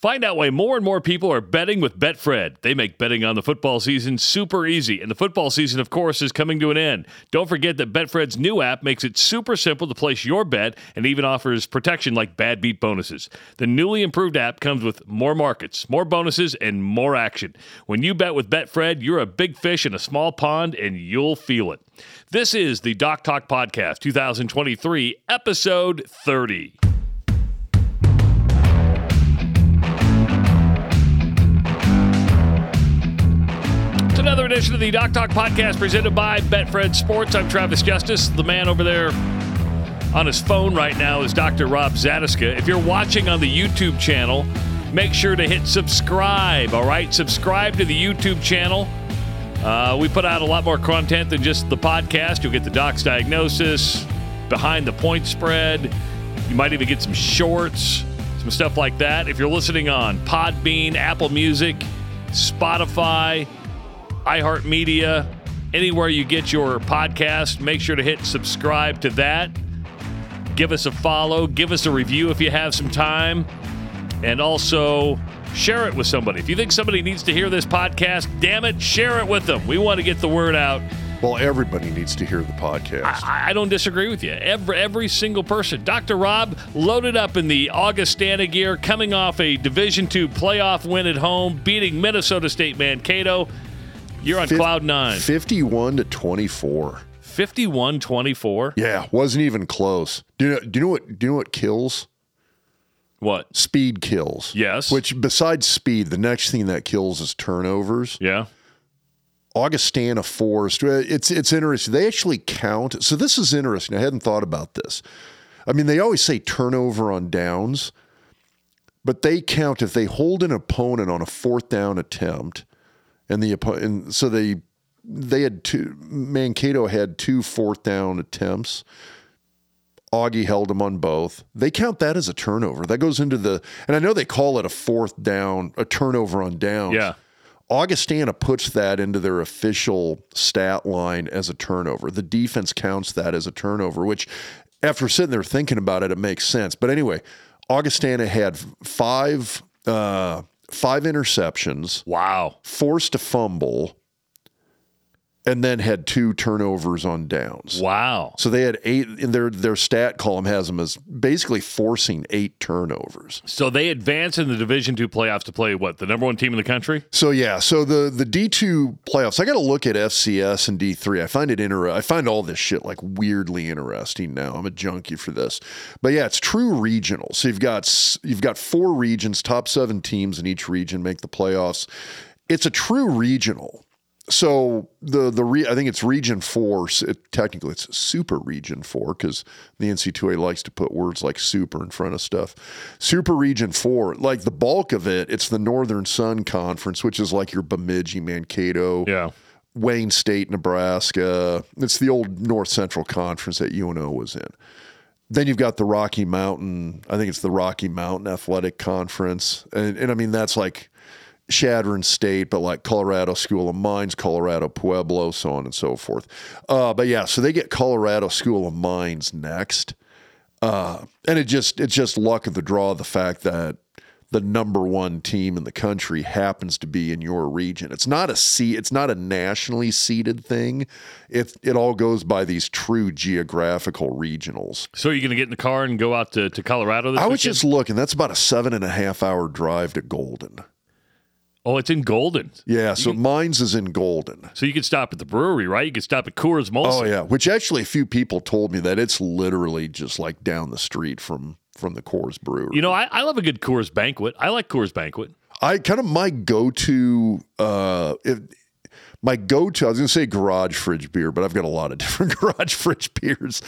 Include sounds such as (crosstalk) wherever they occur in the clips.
Find out why more and more people are betting with Betfred. They make betting on the football season super easy, and the football season, of course, is coming to an end. Don't forget that Betfred's new app makes it super simple to place your bet and even offers protection like bad beat bonuses. The newly improved app comes with more markets, more bonuses, and more action. When you bet with Betfred, you're a big fish in a small pond, and you'll feel it. This is the Doc Talk Podcast 2023, episode 30. Edition of the Doc Talk podcast presented by Betfred Sports. I'm Travis Justice. The man over there on his phone right now is Dr. Rob Zatechka. If you're watching on the YouTube channel, make sure to hit subscribe, all right? Subscribe to the YouTube channel. Uh, we put out a lot more content than just the podcast. You'll get the Doc's diagnosis, behind the point spread. You might even get some shorts, some stuff like that. If you're listening on Podbean, Apple Music, Spotify, iHeartMedia, anywhere you get your podcast, make sure to hit subscribe to that. Give us a follow, give us a review if you have some time, and also share it with somebody. If you think somebody needs to hear this podcast, damn it, share it with them. We want to get the word out. Well, everybody needs to hear the podcast. I, I don't disagree with you. Every every single person. Dr. Rob loaded up in the Augustana gear, coming off a Division two playoff win at home, beating Minnesota State Mankato. You're on cloud nine. 51 to 24. 51 24. Yeah, wasn't even close. Do you know, do you know what do you know what kills? What? Speed kills. Yes. Which besides speed, the next thing that kills is turnovers. Yeah. Augustana Forest. It's it's interesting. They actually count. So this is interesting. I hadn't thought about this. I mean, they always say turnover on downs, but they count if they hold an opponent on a fourth down attempt, and the and so they they had two. Mankato had two fourth down attempts. Augie held them on both. They count that as a turnover. That goes into the, and I know they call it a fourth down, a turnover on downs. Yeah. Augustana puts that into their official stat line as a turnover. The defense counts that as a turnover, which, after sitting there thinking about it, it makes sense. But anyway, Augustana had five uh, five interceptions, Wow. forced a fumble, and then had two turnovers on downs. Wow. So they had eight. In their their stat column has them as basically forcing eight turnovers. So they advance in the Division two playoffs to play what? The number one team in the country? So yeah, so the the D two playoffs. I got to look at FCS and D three. I find it inter. I find all this shit like weirdly interesting now. I'm a junkie for this, but yeah, it's true regional. So you've got you've got four regions, top seven teams in each region make the playoffs. It's a true regional. So the the re, I think it's Region Four. It, technically, it's Super Region Four because the NC2A likes to put words like "super" in front of stuff. Super Region Four, like the bulk of it, it's the Northern Sun Conference, which is like your Bemidji, Mankato, Yeah. Wayne State, Nebraska. It's the old North Central Conference that UNO was in. Then you've got the Rocky Mountain. I think it's the Rocky Mountain Athletic Conference, and, and I mean that's like Chadron State, but like Colorado School of Mines, Colorado Pueblo, so on and so forth. Uh, but yeah, so they get Colorado School of Mines next, uh, and it just it's just luck of the draw. The fact that the number one team in the country happens to be in your region. It's not a seed, it's not a nationally seeded thing. It it all goes by these true geographical regionals. So you're going to get in the car and go out to, to Colorado this I was weekend? just looking. That's about a seven and a half hour drive to Golden. Oh, it's in Golden. Yeah, so mines is in Golden. So you could stop at the brewery, right? You could stop at Coors Molson. Oh yeah, which actually a few people told me that it's literally just like down the street from from the Coors Brewery. You know, I, I love a good Coors banquet. I like Coors banquet. I kind of my go to uh if my go to I was gonna say garage fridge beer, but I've got a lot of (laughs) different garage fridge beers.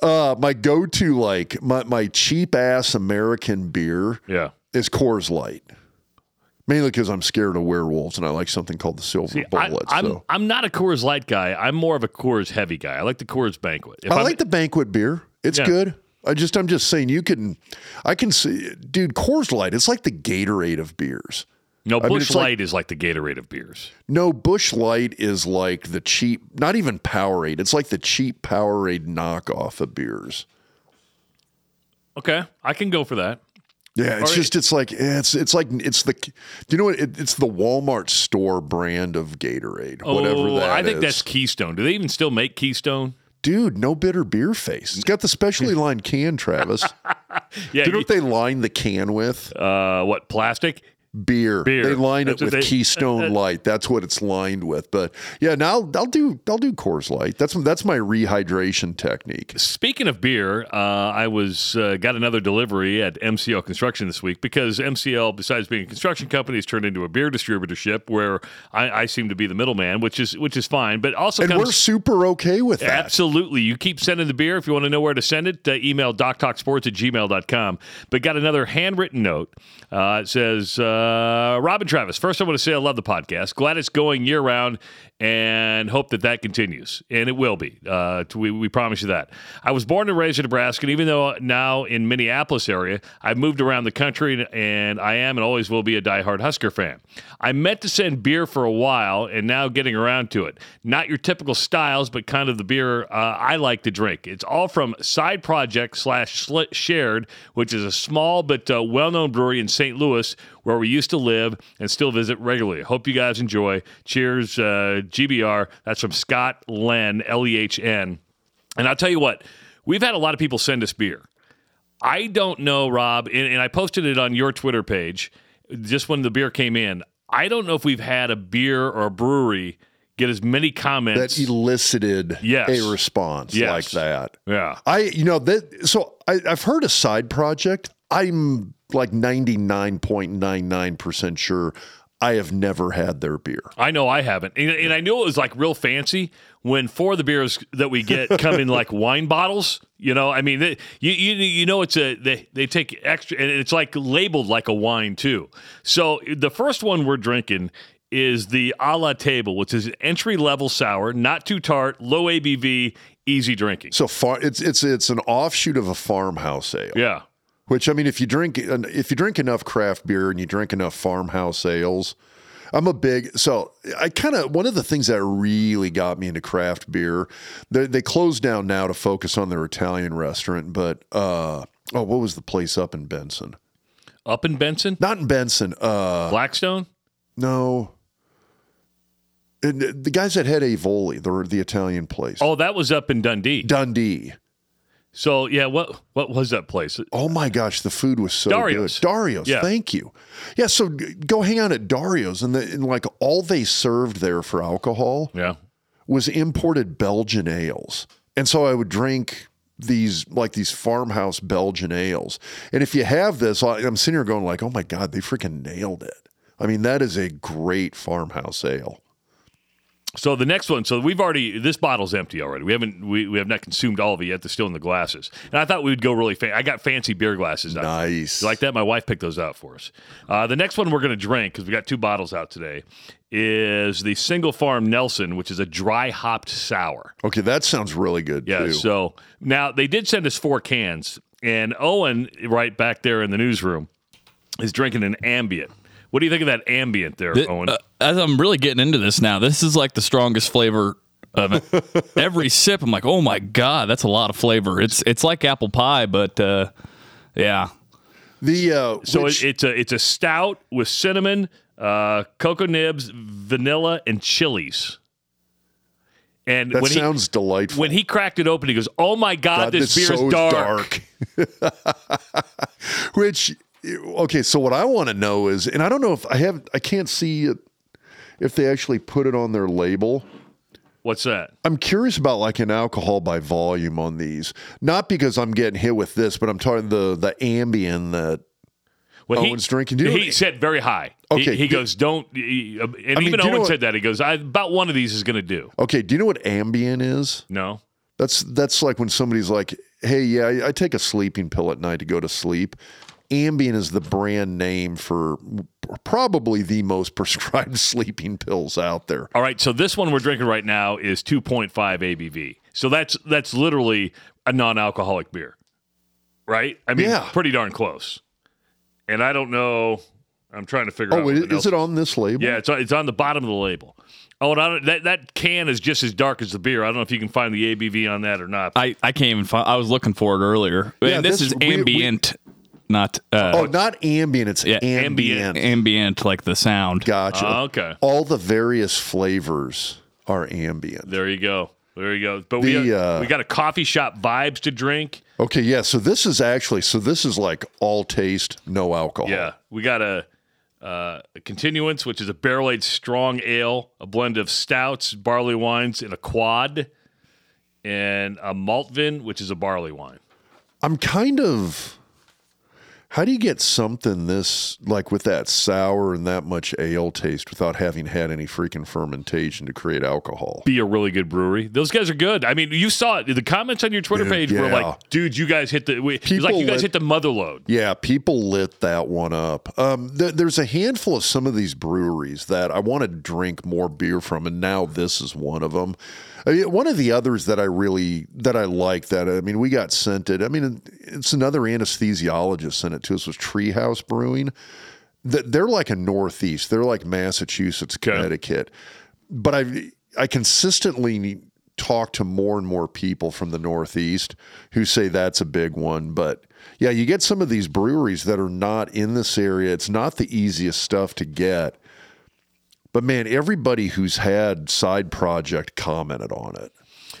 Uh my go to like my my cheap ass American beer Yeah. is Coors Light. Mainly because I'm scared of werewolves and I like something called the Silver I, Bullet. I'm so I'm not a Coors Light guy. I'm more of a Coors heavy guy. I like the Coors banquet. If I I'm- like the banquet beer. It's Yeah. good. I just I'm just saying you can I can see dude Coors Light it's like the Gatorade of beers. no mean, Bush like- Light is like the Gatorade of beers. No, Bush Light is like the cheap, not even Powerade. It's like the cheap Powerade knockoff of beers. Okay, I can go for that. Yeah, it's just it's like it's it's like it's the do you know what it, it's the Walmart store brand of Gatorade, whatever oh, that I think is. that's Keystone. Do they even still make Keystone? Dude, no bitter beer face. It's got the specially lined can, Travis. (laughs) Yeah. Do you know what they line the can with? uh, what plastic? Beer. Beer. They line That's it with they- Keystone (laughs) Light. That's what it's lined with. But yeah, now I'll, do I'll do Coors Light. That's that's my rehydration technique. Speaking of beer, uh, I was uh, got another delivery at MCL Construction this week because MCL, besides being a construction company, has turned into a beer distributorship where I, I seem to be the middleman, which is which is fine. But also And we're super okay with that. Absolutely. You keep sending the beer. If you want to know where to send it, uh, email doctalksports at gmail.com. But got another handwritten note. Uh, it says, uh, Robin Travis, first I want to say I love the podcast. Glad it's going year round and hope that that continues. And it will be. Uh, we, we promise you that. I was born and raised in Nebraska, and even though now in Minneapolis area, I've moved around the country and I am and always will be a diehard Husker fan. I meant to send beer for a while and now getting around to it. Not your typical styles, but kind of the beer uh, I like to drink. It's all from Side Project slash Shared, which is a small but uh, well known brewery in St. Louis where we used to live and still visit regularly. Hope you guys enjoy. Cheers, GBR. That's from Scott Lehn, L E H N. And I'll tell you what, we've had a lot of people send us beer. I don't know, Rob, and, and I posted it on your Twitter page just when the beer came in. I don't know if we've had a beer or a brewery get as many comments. that elicited Yes. a response Yes. like that. yeah. I, you know, that. So I, I've heard a side project. I'm like 99.99% sure I have never had their beer. I know I haven't. And, and I knew it was like real fancy when four of the beers that we get come in like (laughs) wine bottles. You know, I mean, they, you, you you know it's a they they take extra and it's like labeled like a wine too. So the first one we're drinking is the a la table, which is an entry level sour, not too tart, low ABV, easy drinking. So far, it's it's it's an offshoot of a farmhouse ale. Yeah. Which I mean, if you drink if you drink enough craft beer and you drink enough farmhouse ales, I'm a big so I kind of one of the things that really got me into craft beer. They, they closed down now to focus on their Italian restaurant, but uh, oh, what was the place up in Benson? Up in Benson, Not in Benson. Uh, Blackstone. no. And the guys that had Avoli, the the Italian place, Oh, that was up in Dundee. Dundee. So yeah, what what was that place? Oh my gosh, the food was so Dario's. good. Dario's, Yeah. thank you. Yeah, so go hang out at Dario's, and, the, and like all they served there for alcohol Yeah. was imported Belgian ales, and so I would drink these like these farmhouse Belgian ales. And if you have this, I'm sitting here going like, oh my god, they freaking nailed it. I mean, that is a great farmhouse ale. So the next one, so we've already this bottle's empty already. We haven't we, we have not consumed all of it yet. They're still in the glasses. And I thought we would go really fancy. I got fancy beer glasses out. Nice. You like that? My wife picked those out for us. Uh, the next one we're going to drink because we got two bottles out today is the Single Farm Nelson, which is a dry hopped sour. Okay, that sounds really good Yeah. too. So now they did send us four cans, and Owen, right back there in the newsroom, is drinking an ambient. What do you think of that ambient there, Th- Owen? uh, as I'm really getting into this now, this is like the strongest flavor of it. (laughs) Every sip, I'm like, oh my god, that's a lot of flavor. It's it's like apple pie, but uh, yeah, the uh, So which- it, it's a it's a stout with cinnamon, uh, cocoa nibs, vanilla, and chilies. And that when sounds he delightful. when he cracked it open, he goes, "Oh my God, God, this it's beer so is dark." (laughs) Which, okay, so what I want to know is, and I don't know if I have, I can't see it if they actually put it on their label. What's that? I'm curious about like an alcohol by volume on these, not because I'm getting hit with this, but I'm talking the the Ambien that. Well, Owen's drinking. Do you know he what- said very high. He- Okay, he, do- goes, "Don't." he- uh, and mean, even do you know Owen what- said that. He goes, I, "About one of these is going to do." Okay, do you know what Ambien is? No. That's that's like when somebody's like, "Hey, yeah, I, I take a sleeping pill at night to go to sleep." Ambien is the brand name for probably the most (laughs) prescribed sleeping pills out there. All right, so this one we're drinking right now is 2.5 ABV. So that's that's literally a non-alcoholic beer, right? I mean, Yeah. pretty darn close. And I don't know. I'm trying to figure oh, out. Oh, what is, the is it on this label? Yeah, it's on, it's on the bottom of the label. Oh, and I don't, that that can is just as dark as the beer. I don't know if you can find the ABV on that or not. I, I can't even find. I was looking for it earlier, Yeah, and this, this- is we- we- ambient. Not uh, Oh, not ambient. It's yeah, ambient. ambient, like the sound. Gotcha. Oh, okay. All the various flavors are ambient. There you go. There you go. But we The, have- uh, we got a coffee shop vibes to drink. Okay, yeah. So this is actually so this is like all taste, no alcohol. Yeah, we got a, uh, a continuance, which is a barrel aged strong ale, a blend of stouts, barley wines, and a quad, and a maltvin, which is a barley wine. I'm kind of. How do you get something this like with that sour and that much ale taste without having had any freaking fermentation to create alcohol? Be a really good brewery. Those guys are good. I mean, you saw it. The comments on your Twitter Dude, page were like, "Dude, you guys hit the." We, People like you guys lit- hit the mother load. Yeah, people lit that one up. Um, th- there's a handful of some of these breweries that I want to drink more beer from, and now this is one of them. I mean, one of the others that I really that I like that I mean we got sent it. I mean it's another anesthesiologist sent it to us was Treehouse Brewing. Th- They're like a Northeast. They're like Massachusetts, Connecticut. But I I consistently talk to more and more people from the Northeast who say that's a big one. But yeah, you get some of these breweries that are not in this area. It's not the easiest stuff to get. But man, everybody who's had side project commented on it.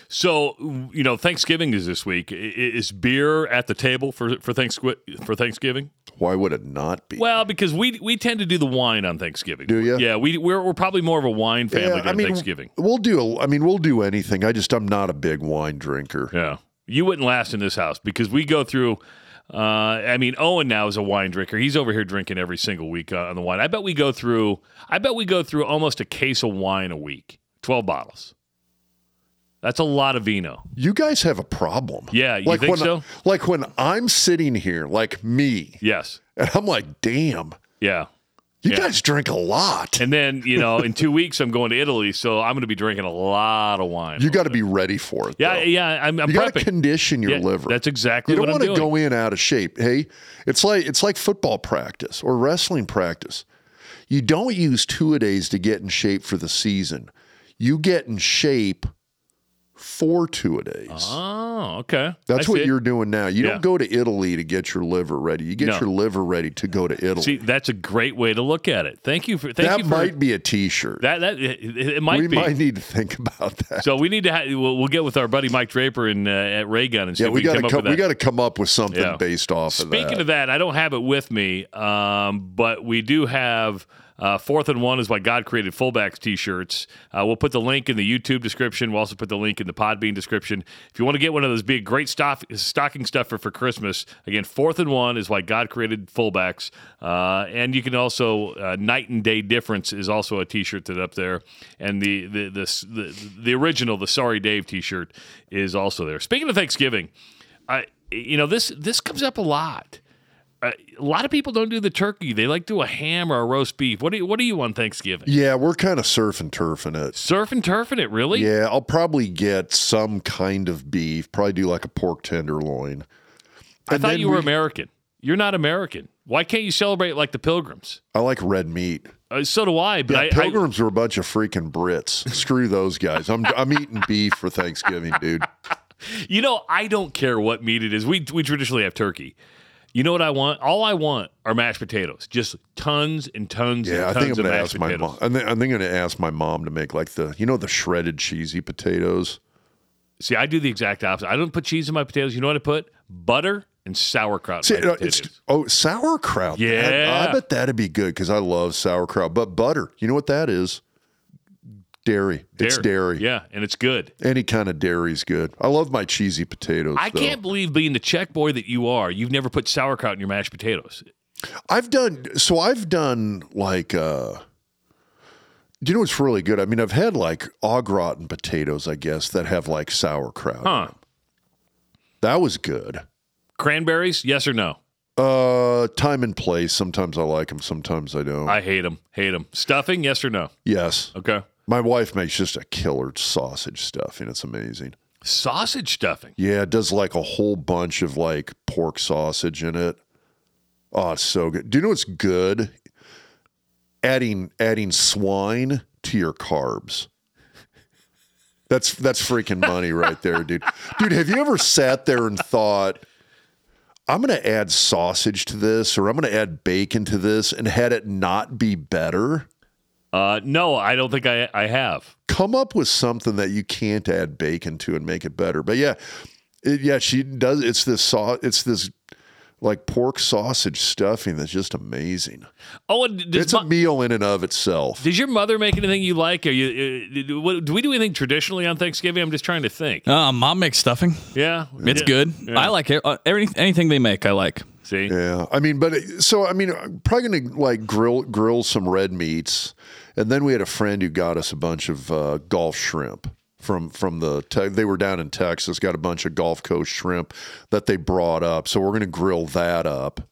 So you know, Thanksgiving is this week. Is beer at the table for for Thanksgiving? For Thanksgiving? Why would it not be? Well, because we we tend to do the wine on Thanksgiving. Do ya? Yeah, we we're, we're probably more of a wine family during Thanksgiving. We'll do. I mean, we'll do anything. I just I'm not a big wine drinker. Yeah, you wouldn't last in this house because we go through. Uh, I mean, Owen now is a wine drinker. He's over here drinking every single week uh, on the wine. I bet we go through. I bet we go through almost a case of wine a week, twelve bottles. That's a lot of vino. You guys have a problem. Yeah, you think when, so? Like when I'm sitting here, like me, Yes. and I'm like, damn, Yeah. You Yeah. guys drink a lot. And then you know, in two weeks I'm going to Italy, so I'm going to be drinking a lot of wine. You got to be ready for it. yeah, though. yeah. I'm, I'm You got to condition your Yeah, liver. That's exactly you don't want to go in out of shape. Hey, it's like it's like football practice or wrestling practice. You don't use two a days to get in shape for the season. You get in shape for two a days. Oh, okay. That's I what you're doing now. You Yeah. don't go to Italy to get your liver ready. You get No. your liver ready to go to Italy. See, that's a great way to look at it. Thank you for. Thank that you for might be a T-shirt. that. That it, it might we be. might need to think about that. so we need to. Ha- we'll, we'll get with our buddy Mike Draper and uh, at Raygun and see yeah, if we we, got come to up come. with. We got to come up with something Yeah. based off Speaking of that. Speaking of that, I don't have it with me, um, but we do have uh, Fourth and One is why God created fullbacks T-shirts. Uh, we'll put the link in the YouTube description. We'll also put the link in the Podbean description. If you want to get one of those big, great stuff, stocking stuffer for Christmas, again, Fourth and One is why God created fullbacks, uh, and you can also uh, Night and Day Difference is also a T-shirt that's up there, and the the the the, the original, the Sorry Dave T-shirt is also there. Speaking of Thanksgiving, I you know this this comes up a lot. Uh, a lot of people don't do the turkey; they like do a ham or a roast beef. What do you What do you on Thanksgiving? yeah, we're kind of surf and turfing it. Surf and turfing it, really? Yeah, I'll probably get some kind of beef. Probably do like a pork tenderloin. I And thought you were we- American. You're not American. Why can't you celebrate like the Pilgrims? I like red meat. Uh, so do I. But Yeah, I, I, pilgrims are a bunch of freaking Brits. Screw those guys. I'm I'm eating beef for Thanksgiving, dude. (laughs) you know, I don't care what meat it is. We we traditionally have turkey. You know what I want? All I want are mashed potatoes. Just tons and tons Yeah, I and tons think I'm gonna ask my mom. I think, I think I'm gonna ask my mom to make like the you know the shredded cheesy potatoes. See, I do the exact opposite. I don't put cheese in my potatoes. You know what I put? Butter and sauerkraut See, in my it's oh sauerkraut. Yeah. I bet that'd be good because I love sauerkraut. But butter, you know what that is? Dairy. It's dairy. Yeah, and it's good. Any kind of dairy's good. I love my cheesy potatoes. I though. can't believe being the Czech boy that you are, you've never put sauerkraut in your mashed potatoes. I've done so. I've done like. uh Do you know what's really good? I mean, I've had like au gratin potatoes, I guess, that have like sauerkraut. Huh. That was good. Cranberries, yes or no? Uh, time and place. Sometimes I like them. Sometimes I don't. I hate them. Hate them. Stuffing, yes or no? yes. Okay. My wife makes just a killer sausage stuffing. It's amazing. Sausage stuffing. Yeah, it does like a whole bunch of like pork sausage in it. Oh, it's so good. Do you know what's good? Adding adding swine to your carbs. That's that's freaking money right there, dude. Dude, have you ever sat there and thought, I'm going to add sausage to this or I'm going to add bacon to this and had it not be better, Uh, no, I don't think I, I have. come up with something that you can't add bacon to and make it better. But yeah, it, yeah, she does. It's this sauce. It's this like pork sausage stuffing that's just amazing. Oh, and does, It's a meal in and of itself. does your mother make anything you like? Are you? Uh, do, what, do we do anything traditionally on Thanksgiving? I'm just trying to think. Uh, mom makes stuffing. Yeah, It's Yeah. good. Yeah. I like it. Uh, every, anything they make, I like. See, Yeah, I mean, but it- so I mean, I'm probably gonna like grill grill some red meats, and then we had a friend who got us a bunch of uh, Gulf shrimp from from the te- they were down in Texas, got a bunch of Gulf Coast shrimp that they brought up, so we're gonna grill that up.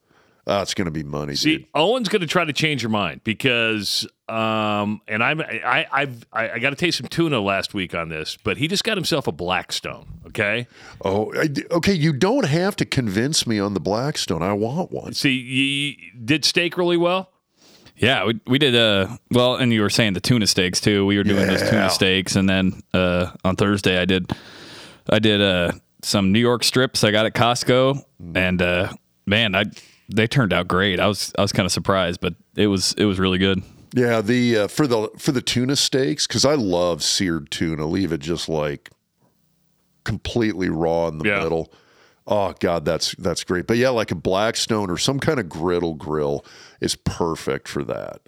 That's gonna be money, See, dude. Owen's going to try to change your mind because, um, and I'm, I, I've, I, I got to taste some tuna last week on this, but he just got himself a Blackstone. Okay, Oh, I, okay. You don't have to convince me on the Blackstone. I want one. see, you, you did steak really well. Yeah, we, we did. Uh, well, and you were saying the tuna steaks too. We were doing those tuna steaks, and then uh, on Thursday I did, I did uh, some New York strips I got at Costco, and uh, man, I they turned out great. I was I was kind of surprised, but it was it was really good. Yeah, the uh, for the for the tuna steaks because I love seared tuna. Leave it just like completely raw in the Yeah. middle. Oh God, that's that's great. But yeah, like a Blackstone or some kind of griddle grill is perfect for that.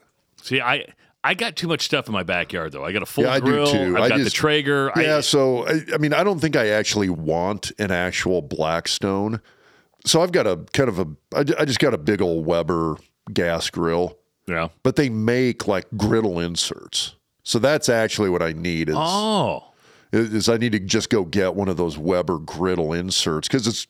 See, I, I got too much stuff in my backyard though. I got a full Yeah, I do, grill. too. I've I got just- the Traeger. I- Yeah, so I, I mean, I don't think I actually want an actual Blackstone. So I've got a kind of a I, just got a big old Weber gas grill, yeah. but they make like griddle inserts. So that's actually what I need is Oh, is I need to just go get one of those Weber griddle inserts because it's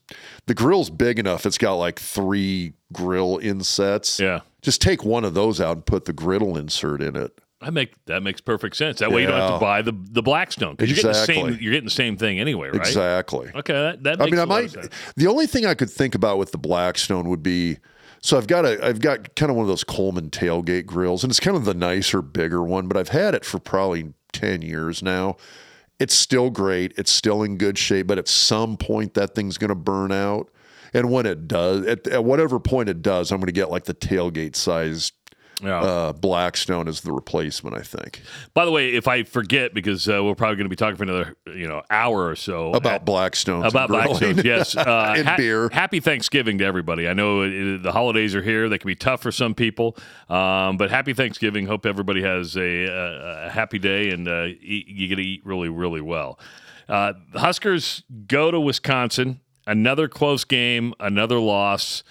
the grill's big enough. It's got like three grill insets. yeah. Just take one of those out and put the griddle insert in it. I make that makes perfect sense. That way you don't have to buy the the Blackstone because you're getting the same. You're getting the same thing anyway, right? Exactly. Okay, that, that I mean, I might. The only thing I could think about with the Blackstone would be. So I've got a, I've got kind of one of those Coleman tailgate grills, and it's kind of the nicer, bigger one. But I've had it for probably ten years now. It's still great. It's still in good shape. But at some point, that thing's going to burn out. And when it does, at, at whatever point it does, I'm going to get like the tailgate sized Yeah. uh, Blackstone is the replacement. I think By the way, if I forget, because uh, we're probably going to be talking for another you know hour or so about Blackstone, about Blackstone, yes. (laughs) Uh, And beer. Happy Thanksgiving to everybody. I know it, it- the holidays are here; they can be tough for some people, um, but happy Thanksgiving. Hope everybody has a, a, a happy day and uh, eat, you get to eat really, really well. Uh, the Huskers go to Wisconsin. Another close game, another loss.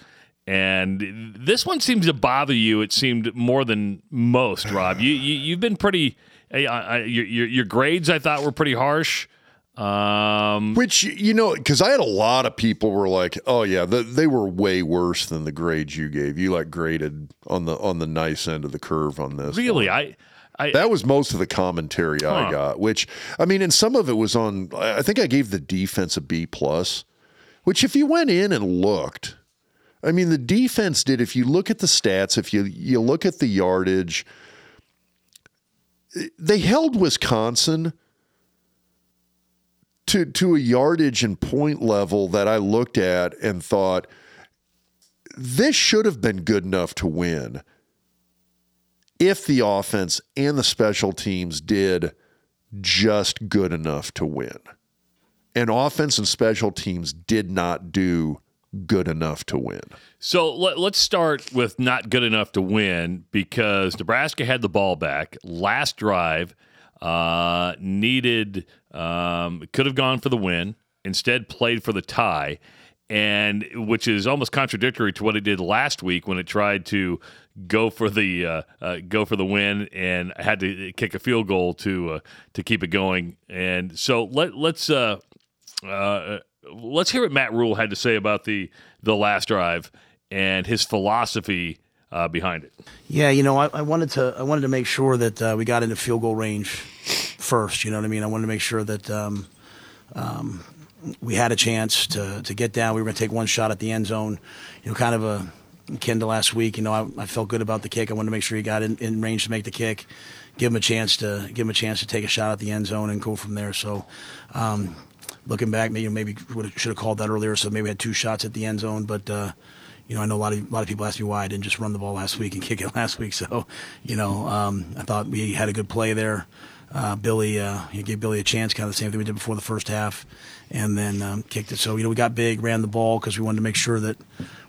And this one seems to bother you. It seemed more than most, Rob. You, you you've been pretty. I, I, your, your grades I thought were pretty harsh. Um, Which you know, because I had a lot of people were like, "Oh yeah, the, they were way worse than the grades you gave. You like graded on the on the nice end of the curve on this. really, I, I That was most of the commentary Huh. I got. Which I mean, and some of it was on. I think I gave the defense a B plus. Which, if you went in and looked, I mean, the defense did. If you look at the stats, if you you look at the yardage, they held Wisconsin to to a yardage and point level that I looked at and thought this should have been good enough to win if the offense and the special teams did just good enough to win. And offense and special teams did not do good enough to win. So let, let's start with not good enough to win because Nebraska had the ball back last drive, uh, needed, um, could have gone for the win, instead played for the tie, and which is almost contradictory to what it did last week when it tried to go for the uh, uh, go for the win and had to kick a field goal to uh, to keep it going. And so let let's. Uh, uh, let's hear what Matt Rhule had to say about the the last drive and his philosophy uh, behind it. Yeah, you know, I, I wanted to I wanted to make sure that uh, we got into field goal range first. You know what I mean? I wanted to make sure that um, um, we had a chance to to get down. We were going to take one shot at the end zone. You know, kind of a akin to last week. You know, I, I felt good about the kick. I wanted to make sure he got in, in range to make the kick. Give him a chance to give him a chance to take a shot at the end zone and go from there. So. Um, looking back, maybe maybe should have called that earlier. So maybe had two shots at the end zone, but. Uh, you know, I know a lot of a lot of people ask me why I didn't just run the ball last week and (laughs) kick it last week. So, you know, um, I thought we had a good play there. Uh, Billy, uh, he gave Billy a chance, kind of the same thing we did before the first half, and then um, kicked it. So, you know, we got big, ran the ball because we wanted to make sure that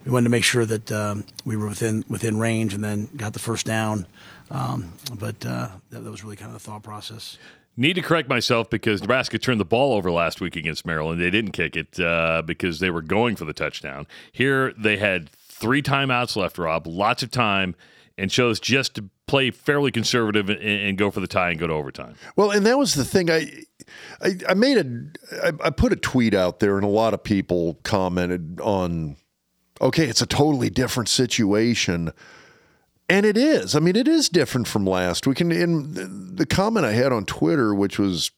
we wanted to make sure that um, we were within within range, and then got the first down. Um, but uh, that, that was really kind of the thought process. Need to correct myself because Nebraska turned the ball over last week against Maryland. They didn't kick it uh, because they were going for the touchdown. Here they had three timeouts left, Rob, lots of time, and chose just to play fairly conservative and, and go for the tie and go to overtime. Well, and that was the thing. I I, I made a I, I put a tweet out there, and a lot of people commented on. Okay, it's a totally different situation. And it is. I mean, it is different from last week. And in the comment I had on Twitter, which was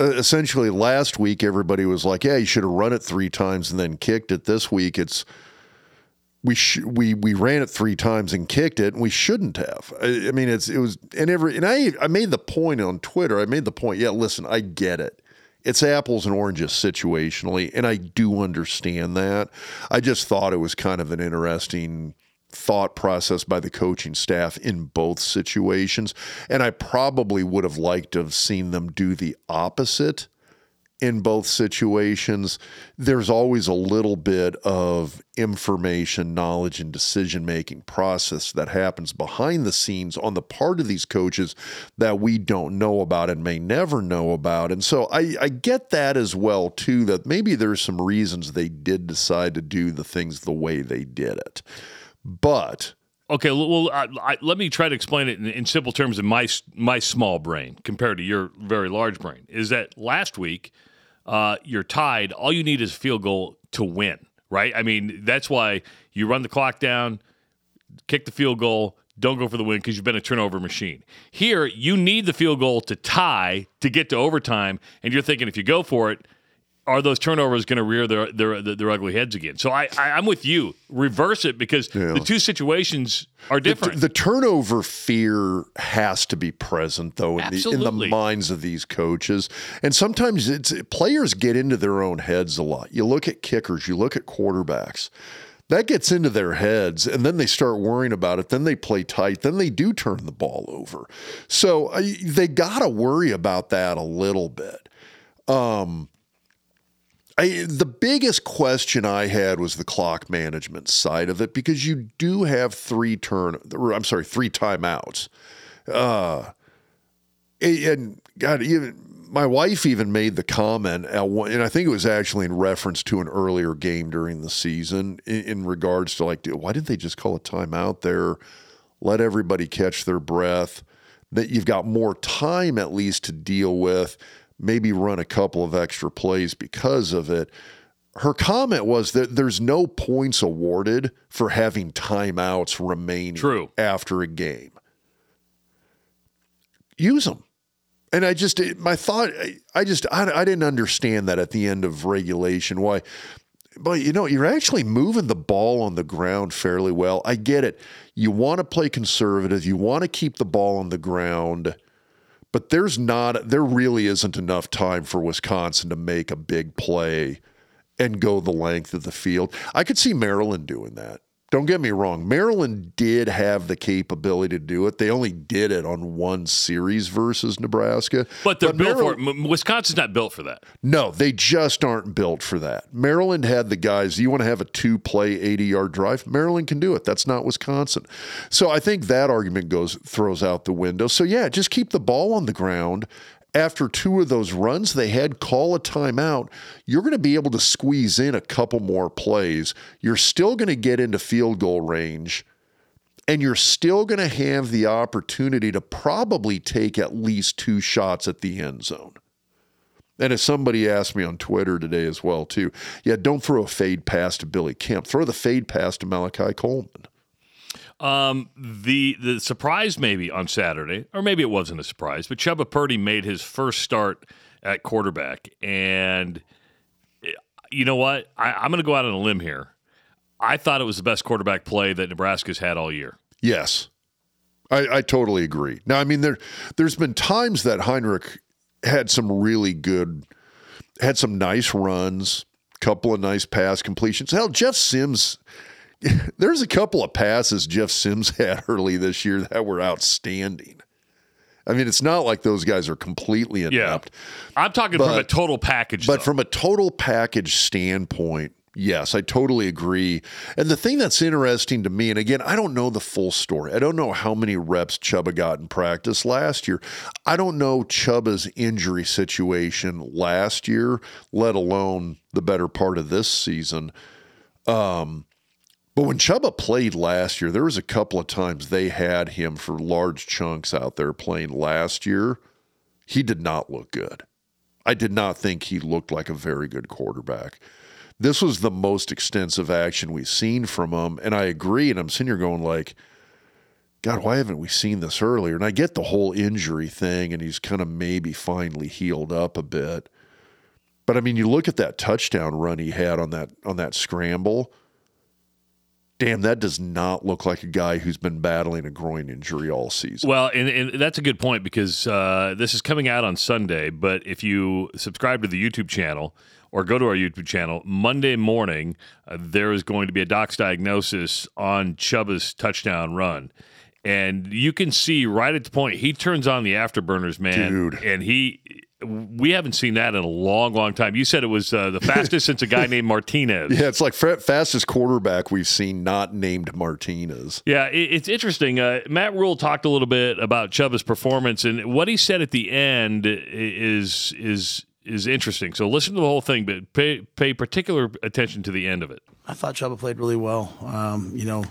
uh, essentially last week, everybody was like, "Yeah, you should have run it three times and then kicked it." This week, it's we sh- we we ran it three times and kicked it, and we shouldn't have. I, I mean, it's it was and every and I I made the point on Twitter. I made the point. Yeah, listen, I get it. It's apples and oranges situationally, and I do understand that. I just thought it was kind of an interesting thought process by the coaching staff in both situations. And I probably would have liked to have seen them do the opposite in both situations. There's always a little bit of information, knowledge, and decision making process that happens behind the scenes on the part of these coaches that we don't know about and may never know about. And so I, I get that as well, too, that maybe there's some reasons they did decide to do the things the way they did it. But okay, well, I, I, let me try to explain it in, in, simple terms in my my small brain compared to your very large brain. Is that last week uh, you're tied? All you need is a field goal to win, right? I mean, that's why you run the clock down, kick the field goal. Don't go for the win because you've been a turnover machine. Here, you need the field goal to tie to get to overtime, and you're thinking if you go for it, are those turnovers going to rear their, their their ugly heads again? So I, I am with you. Reverse it because yeah. the two situations are different. The, the, turnover fear has to be present though in the, in the minds of these coaches, and sometimes it's players get into their own heads a lot. You look at kickers, you look at quarterbacks. That gets into their heads, and then they start worrying about it. Then they play tight. Then they do turn the ball over. So uh, they got to worry about that a little bit. Um, I, the biggest question I had was the clock management side of it because you do have three turn, I'm sorry, three timeouts. Uh, and God, even my wife even made the comment and I think it was actually in reference to an earlier game during the season in, in regards to like, why didn't they just call a timeout there? Let everybody catch their breath. That you've got more time at least to deal with maybe run a couple of extra plays because of it. Her comment was that there's no points awarded for having timeouts remaining True. after a game. Use them. And I just, my thought, I just, I, I didn't understand that at the end of regulation. Why? But you know, you're actually moving the ball on the ground fairly well. I get it. You want to play conservative. You want to keep the ball on the ground but there's not, there really isn't enough time for Wisconsin to make a big play and go the length of the field. I could see Maryland doing that. Don't get me wrong. Maryland did have the capability to do it. They only did it on one series versus Nebraska. But they're but built Maryland, for it. Wisconsin's not built for that. No, they just aren't built for that. Maryland had the guys. You want to have a two play 80 yard drive? Maryland can do it. That's not Wisconsin. So I think that argument goes throws out the window. So yeah, just keep the ball on the ground after two of those runs they had, call a timeout. You're going to be able to squeeze in a couple more plays. You're still going to get into field goal range, and you're still going to have the opportunity to probably take at least two shots at the end zone. And as somebody asked me on Twitter today as well, too, yeah, don't throw a fade pass to Billy Kemp. Throw the fade pass to Malachi Coleman. Um, the the surprise maybe on Saturday, or maybe it wasn't a surprise, but Chubba Purdy made his first start at quarterback, and eh, you know what? I, I'm going to go out on a limb here. I thought it was the best quarterback play that Nebraska's had all year. Yes, I, I totally agree. Now, I mean, there there's been times that Heinrich had some really good had some nice runs, couple of nice pass completions. Hell, Jeff Sims, (laughs) there's a couple of passes Jeff Sims (laughs) had early this year that were outstanding. I mean, it's not like those guys are completely inept. Yeah. I'm talking from a total package. But though. from a total package standpoint, yes, I totally agree. And the thing that's interesting to me, and again, I don't know the full story. I don't know how many reps Chubba got in practice last year. I don't know Chubba's injury situation last year, let alone the better part of this season. Um, but when Chubba played last year, there was a couple of times they had him for large chunks out there playing last year. He did not look good. I did not think he looked like a very good quarterback. This was the most extensive action we've seen from him, and I agree. And I'm sitting here going like, God, why haven't we seen this earlier? And I get the whole injury thing, and he's kind of maybe finally healed up a bit. But I mean, you look at that touchdown run he had on that on that scramble. Damn, that does not look like a guy who's been battling a groin injury all season. Well, and, and that's a good point because uh, this is coming out on Sunday. But if you subscribe to the YouTube channel or go to our YouTube channel, Monday morning, uh, there is going to be a doc's diagnosis on Chubba's touchdown run. And you can see right at the point he turns on the afterburners, man. Dude. And he, we haven't seen that in a long, long time. You said it was uh, the (laughs) fastest since a guy named Martinez. Yeah, it's like fa- fastest quarterback we've seen not named Martinez. Yeah, it, it's interesting. Uh, Matt Rhule talked a little bit about Chubba's performance, and what he said at the end is is is interesting. So listen to the whole thing, but pay pay particular attention to the end of it. I thought Chubba played really well. Um, you know,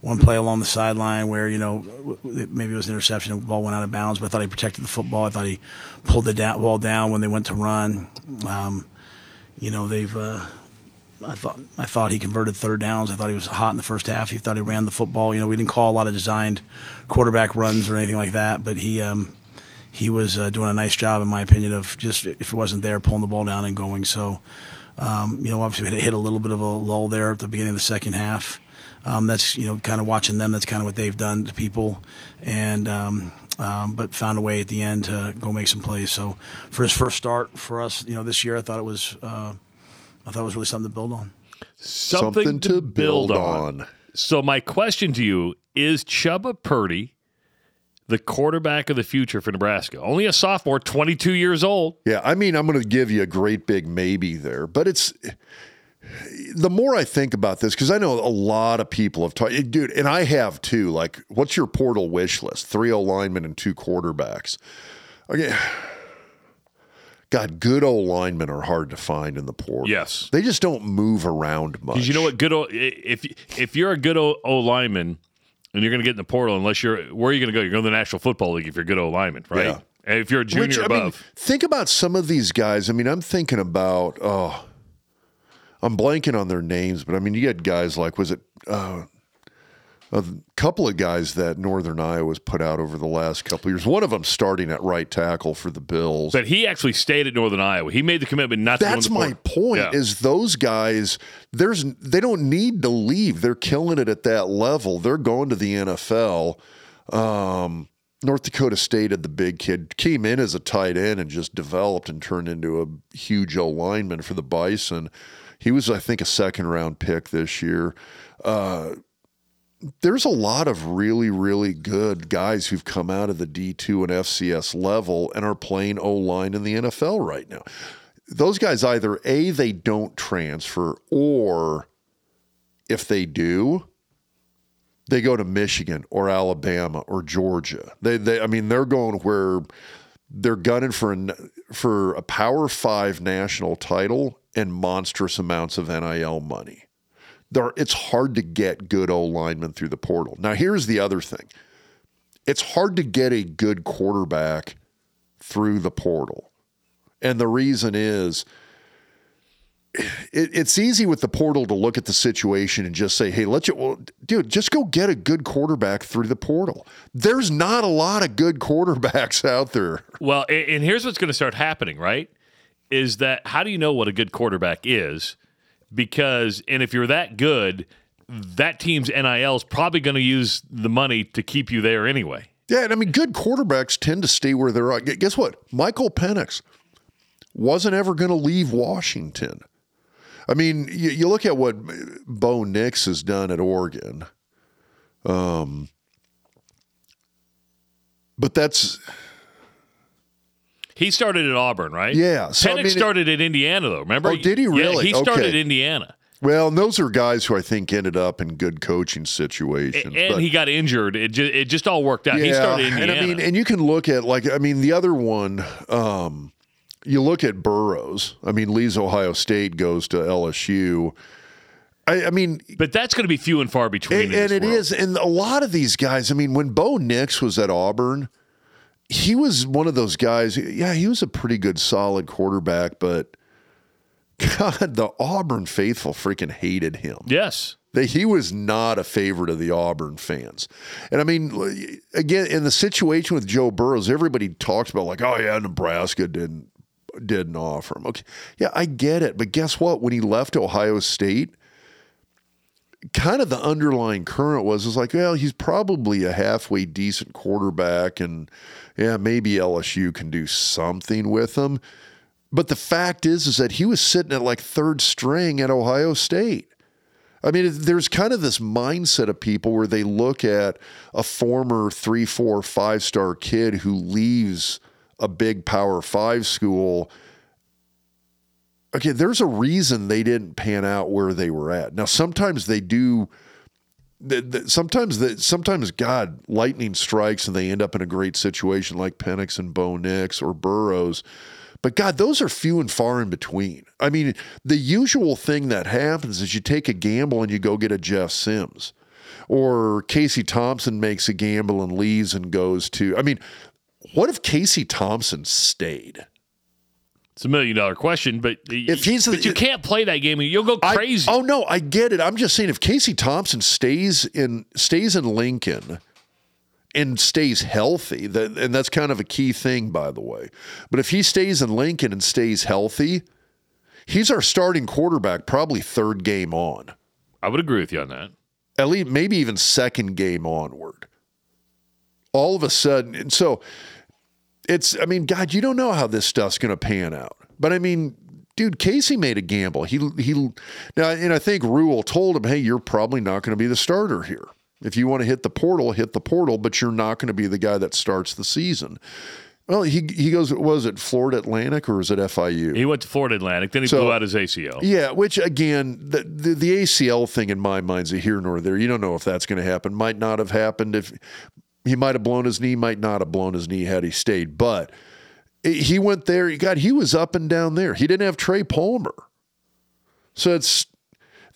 one play along the sideline where you know maybe it was an interception, the ball went out of bounds, but I thought he protected the football. I thought he pulled the ball down when they went to run. Um, you know, they've. Uh, I thought I thought he converted third downs. I thought he was hot in the first half. He thought he ran the football. You know, we didn't call a lot of designed quarterback runs or anything like that, but he um, he was uh, doing a nice job, in my opinion, of just if it wasn't there, pulling the ball down and going. So, um, you know, obviously we hit a little bit of a lull there at the beginning of the second half. Um, that's you know, kind of watching them. That's kind of what they've done to people, and um, um, but found a way at the end to go make some plays. So for his first start for us, you know, this year, I thought it was uh, I thought it was really something to build on. Something, to, build, on. So my question to you is: Chubba Purdy, the quarterback of the future for Nebraska, only a sophomore, twenty two years old. Yeah, I mean, I'm going to give you a great big maybe there, but it's the more I think about this because I know a lot of people have talked, dude, and I have too. Like, what's your portal wish list? Three O linemen and two quarterbacks. Okay. God, good old linemen are hard to find in the portal. Yes. They just don't move around much. Because you know what, good old if if you're a good old, o lineman and you're going to get in the portal, unless you're where are you going to go? You're going to the National Football League if you're a good O lineman, right? Yeah. And if you're a junior Which, I above, mean, think about some of these guys. I mean, I'm thinking about oh, I'm blanking on their names, but I mean, you had guys like was it uh, a couple of guys that Northern Iowa's put out over the last couple of years. One of them starting at right tackle for the Bills. but he actually stayed at Northern Iowa. He made the commitment not to That's the my portal. point. Yeah. Is those guys? There's they don't need to leave. They're killing it at that level. They're going to the NFL. Um, North Dakota State had the big kid came in as a tight end and just developed and turned into a huge O lineman for the Bison. He was, I think, a second round pick this year. Uh, there's a lot of really, really good guys who've come out of the D2 and FCS level and are playing O line in the NFL right now. Those guys either A, they don't transfer, or if they do, they go to Michigan or Alabama or Georgia. They, they I mean, they're going where they're gunning for a, for a Power Five national title and monstrous amounts of NIL money there it's hard to get good O linemen through the portal. Now here's the other thing. It's hard to get a good quarterback through the portal. And the reason is it, it's easy with the portal to look at the situation and just say, hey, let's, well, dude, just go get a good quarterback through the portal. There's not a lot of good quarterbacks (laughs) out there. Well, and here's what's going to start happening, right? Is that how do you know what a good quarterback is? Because, and if you're that good, that team's NIL is probably going to use the money to keep you there anyway. Yeah, and I mean, good quarterbacks tend to stay where they're at. Guess what? Michael Penix wasn't ever going to leave Washington. I mean, you, you look at what Bo Nix has done at Oregon. Um, but that's He started at Auburn, right? Yeah, so, I mean, it- at Indiana, though. Remember? Oh, did he really? Yeah, he started Okay. at Indiana, well, and those are guys who I think ended up in good coaching situations. and he got injured. It just, it just all worked out. he started at and Indiana. I mean, and you can look at like I mean the other one. Um, you look at Burrows. I mean, Lee's Ohio State goes to LSU. I, I mean, but that's going to be few and far between. and, and it world. is, and a lot of these guys. I mean, when Bo Nix was at Auburn, he was one of those guys. Yeah, he was a pretty good, solid quarterback, but God, the Auburn faithful freaking hated him. Yes. that he was not a favorite of the Auburn fans. And I mean, again, in the situation with Joe Burrows, everybody talks about like, oh yeah, Nebraska didn't didn't offer him. Okay, yeah, I get it, but guess what? When he left Ohio State, kind of the underlying current was is like, well, he's probably a halfway decent quarterback, and yeah, maybe LSU can do something with him. But the fact is, is that he was sitting at like third string at Ohio State. I mean, there's kind of this mindset of people where they look at a former three, four, five star kid who leaves a big power five school. Okay, there's a reason they didn't pan out where they were at. Now, sometimes they do. Sometimes, the, sometimes God, lightning strikes and they end up in a great situation like Penix and Bo Nix or Burrows. But God, those are few and far in between. I mean, the usual thing that happens is you take a gamble and you go get a Jeff Sims. Or Casey Thompson makes a gamble and leaves and goes to. I mean, what if Casey Thompson stayed? It's a million dollar question, but If he's- but you can't play that game. You'll go I- crazy. oh no, I get it. I'm just saying if Casey Thompson stays in stays in Lincoln and stays healthy, that and that's kind of a key thing, by the way. But if he stays in Lincoln and stays healthy, he's our starting quarterback, probably third game on. I would agree with you on that. At least maybe even second game onward. All of a sudden, and so it's I mean, God, you don't know how this stuff's gonna pan out. But I mean, dude, Casey made a gamble. He he now and I think Rhule told him, hey, you're probably not gonna be the starter here. If you want to hit the portal, hit the portal, but you're not going to be the guy that starts the season. Well, he he goes, was it Florida Atlantic or is it FIU? He went to Florida Atlantic, then he So- blew out his ACL. Yeah, which again, the, the the ACL thing in my mind's a here nor there. You don't know if that's going to happen. Might not have happened if he might have blown his knee. Might not have blown his knee had he stayed. But he went there. God, he was up and down there. He didn't have Trey Palmer, so it's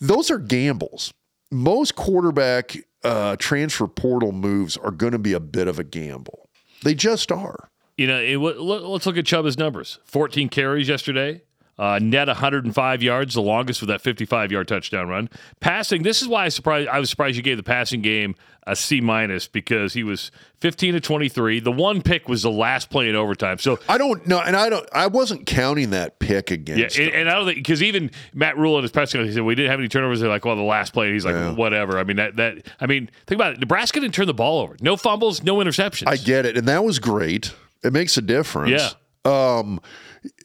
those are gambles. Most quarterback uh, transfer portal moves are going to be a bit of a gamble. They just are. You know, it, let- let's look at Chubba's numbers 14 carries yesterday, uh, net 105 yards, the longest with that 55 yard touchdown run. Passing, this is why I, surprised, I was surprised you gave the passing game a C minus because he was 15 to 23. The one pick was the last play in overtime. So, I don't know, and I don't. I wasn't counting that pick yeah, against. and, and I don't think because even Matt Rhule in his press conference, he said we didn't have any turnovers. They're like, well, the last play. He's like, Yeah. whatever. I mean, that that I mean, think about it. Nebraska didn't turn the ball over. No fumbles, no interceptions. I get it, and that was great. It makes a difference. Yeah. Um,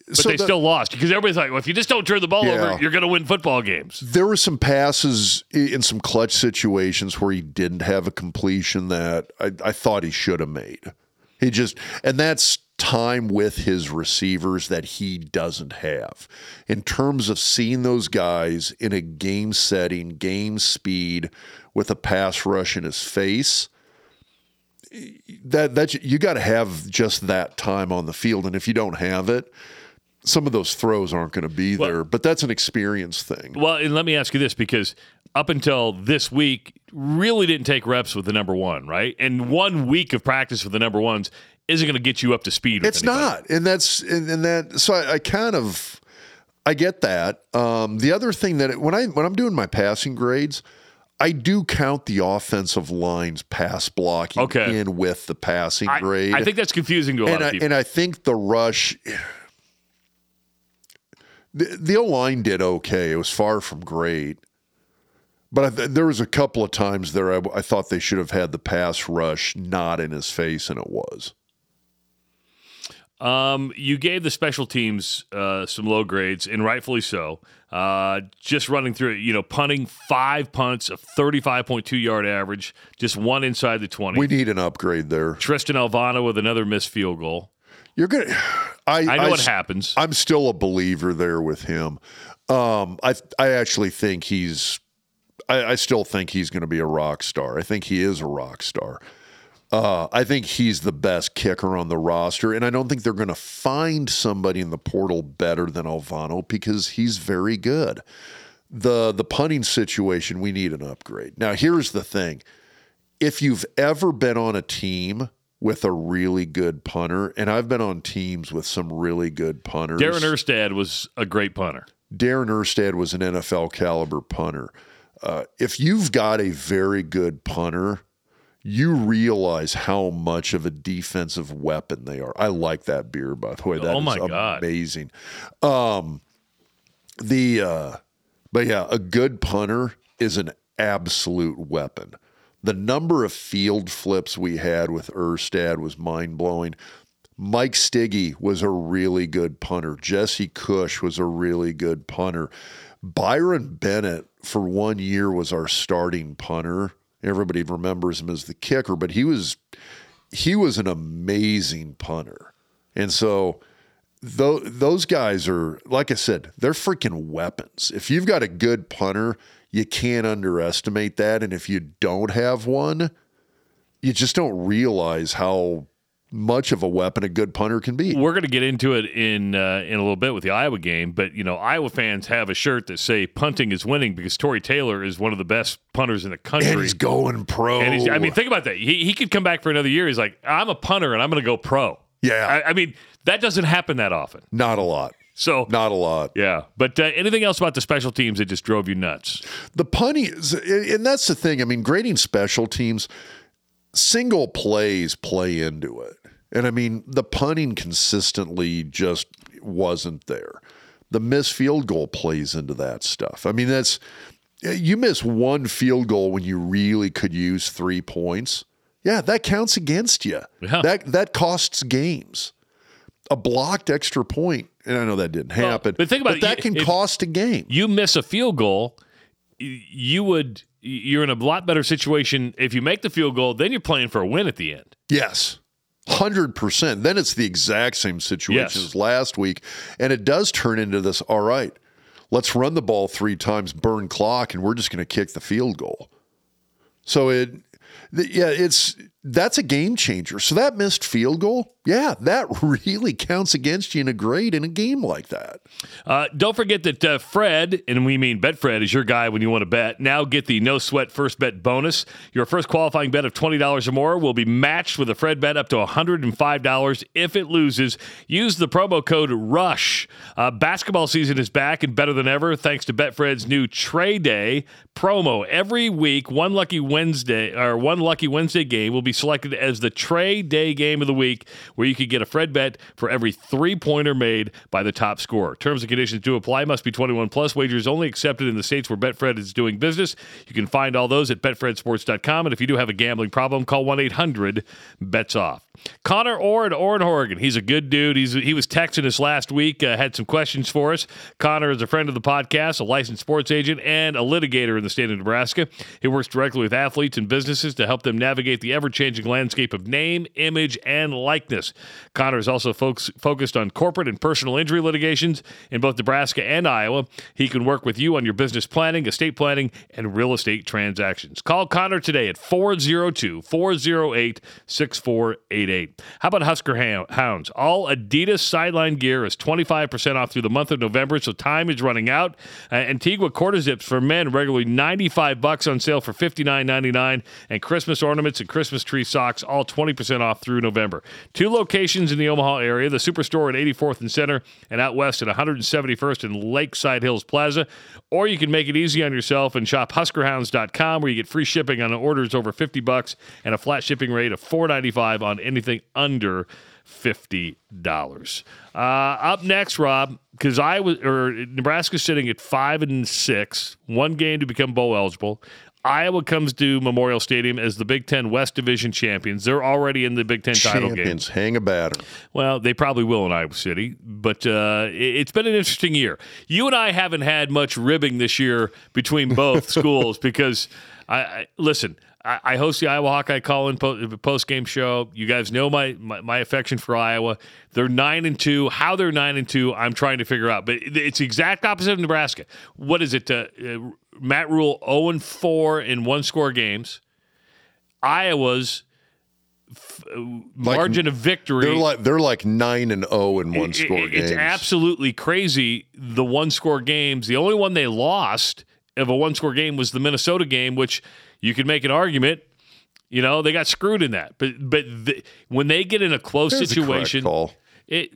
but so they the- still lost because everybody's like, well, if you just don't turn the ball Yeah. over, you're going to win football games. there were some passes in some clutch situations where he didn't have a completion that I, I thought he should have made. He just, and that's time with his receivers that he doesn't have. In terms of seeing those guys in a game setting, game speed with a pass rush in his face, that that you got to have just that time on the field, and if you don't have it, some of those throws aren't going to be Well- there. But that's an experience thing. Well, and let me ask you this because up until this week, really didn't take reps with the number one, right? And one week of practice with the number ones isn't going to get you up to speed. With It's anybody. not, and that's and, and that. So I, I kind of I get that. Um, the other thing that when I when I'm doing my passing grades, I do count the offensive line's pass blocking Okay. in with the passing I, grade. I think that's confusing to a lot and of I, people. and I think the rush. The, the O line did okay. It was far from great, but I, th- there was a couple of times there I, I thought they should have had the pass rush not in his face, and it was. Um, you gave the special teams uh, some low grades, and rightfully so. Uh, just running through it, you know, punting five punts, a 35.2 yard average, just one inside the 20. We need an upgrade there. Tristan Alvano with another missed field goal. You're gonna. I, I know I what happens. I'm still a believer there with him. Um, I I actually think he's. I, I still think he's going to be a rock star. I think he is a rock star. Uh, I think he's the best kicker on the roster, and I don't think they're going to find somebody in the portal better than Alvano because he's very good. the The punting situation, we need an upgrade. Now, here's the thing: if you've ever been on a team with a really good punter, and I've been on teams with some really good punters. Darren Erstad was a great punter. Darren Erstad was an NFL caliber punter. Uh, if you've got a very good punter, you realize how much of a defensive weapon they are. I like that beer, by the way. That Oh is my God. amazing. Um, the uh, but yeah, a good punter is an absolute weapon. The number of field flips we had with Erstad was mind blowing. Mike Stigge was a really good punter. Jesse Kosch was a really good punter. Byron Bennett, for one year, was our starting punter. Everybody remembers him as the kicker, but he was he was an amazing punter. And so tho- those guys are, like I said, they're freaking weapons. If you've got a good punter, you can't underestimate that. And if you don't have one, you just don't realize how much of a weapon a good punter can be. We're going to get into it in uh, in a little bit with the Iowa game, but you know Iowa fans have a shirt that say "punting is winning" because Tory Taylor is one of the best punters in the country. And he's going pro. And he's, I mean, think about that. He, he could come back for another year. He's like, I'm a punter and I'm going to go pro. Yeah. I, I mean, that doesn't happen that often. not a lot. So, Not a lot. yeah. But uh, anything else about the special teams that just drove you nuts? The punting is, and that's the thing. I mean, grading special teams, single plays play into it. And I mean, the punting consistently just wasn't there. The missed field goal plays into that stuff. I mean, that's, you miss one field goal when you really could use three points. Yeah, that counts against you. Yeah. That that costs games. A blocked extra point, and I know that didn't happen. but think about it. that can cost a game. You miss a field goal, you would you're in a lot better situation if you make the field goal. Then you're playing for a win at the end. Yes. 100%. Then it's the exact same situation Yes. as last week. And it does turn into this all right, let's run the ball three times, burn clock, and we're just going to kick the field goal. So it, yeah, it's that's a game changer. So that missed field goal, yeah, that (laughs) really counts against you in a grade in a game like that. Uh, don't forget that uh, Fred, and we mean Betfred, is your guy when you want to bet. Now get the no sweat first bet bonus. Your first qualifying bet of $20 or more will be matched with a Fred bet up to $105 if it loses. Use the promo code RUSH. Uh, basketball season is back and better than ever thanks to Betfred's new Trey Day promo. Every week, one lucky Wednesday or one lucky Wednesday game will be selected as the Trey Day game of the week, where you could get a Fred bet for every three pointer made by the top scorer. Terms and conditions do apply. Must be 21 plus. Wagers only accepted in the states where Betfred is doing business. You can find all those at betfredsports.com. And if you do have a gambling problem, call 1 800 bets off. Connor Orr at Orr in He's a good dude. He's he was texting us last week. Uh, had some questions for us. Connor is a friend of the podcast, a licensed sports agent, and a litigator in the state of Nebraska. He works directly with athletes and businesses to help them navigate the ever-changing landscape of name, image, and likeness. Connor is also focus, focused on corporate and personal injury litigations in both Nebraska and Iowa. He can work with you on your business planning, estate planning, and real estate transactions. Call Connor today at 402 408 6488. How about Husker Hounds? All Adidas sideline gear is 25% off through the month of November, so time is running out. Uh, Antigua quarter zips for men regularly 95 bucks on sale for 59.99, and Christmas ornaments and Christmas tree socks all 20% off through November. Two locations in the Omaha area: the Superstore at 84th and Center, and out west at 171st and Lakeside Hills Plaza. Or you can make it easy on yourself and shop HuskerHounds.com, where you get free shipping on orders over 50 bucks and a flat shipping rate of 4.95 on anything under fifty dollars. Uh, up next, Rob, because I was or Nebraska's sitting at five and six, one game to become bowl eligible. Iowa comes to Memorial Stadium as the Big Ten West Division champions. They're already in the Big Ten title game. Champions, hang a batter. Well, they probably will in Iowa City, but uh, it- it's been an interesting year. You and I haven't had much ribbing this year between both (laughs) schools because I, I listen. I, I host the Iowa Hawkeye call-in post game show. You guys know my, my my affection for Iowa. They're nine and two. How they're nine and two, I'm trying to figure out. But it's the exact opposite of Nebraska. What is it? Uh, uh, Matt Rhule zero and four in one score games. Iowa's f- uh, margin of victory. They're like they're like nine and zero in one It- score it- games. It's absolutely crazy. The one score games. The only one they lost of a one score game was the Minnesota game, which you could make an argument. You know they got screwed in that, but but the, when they get in a close There's situation, call. it.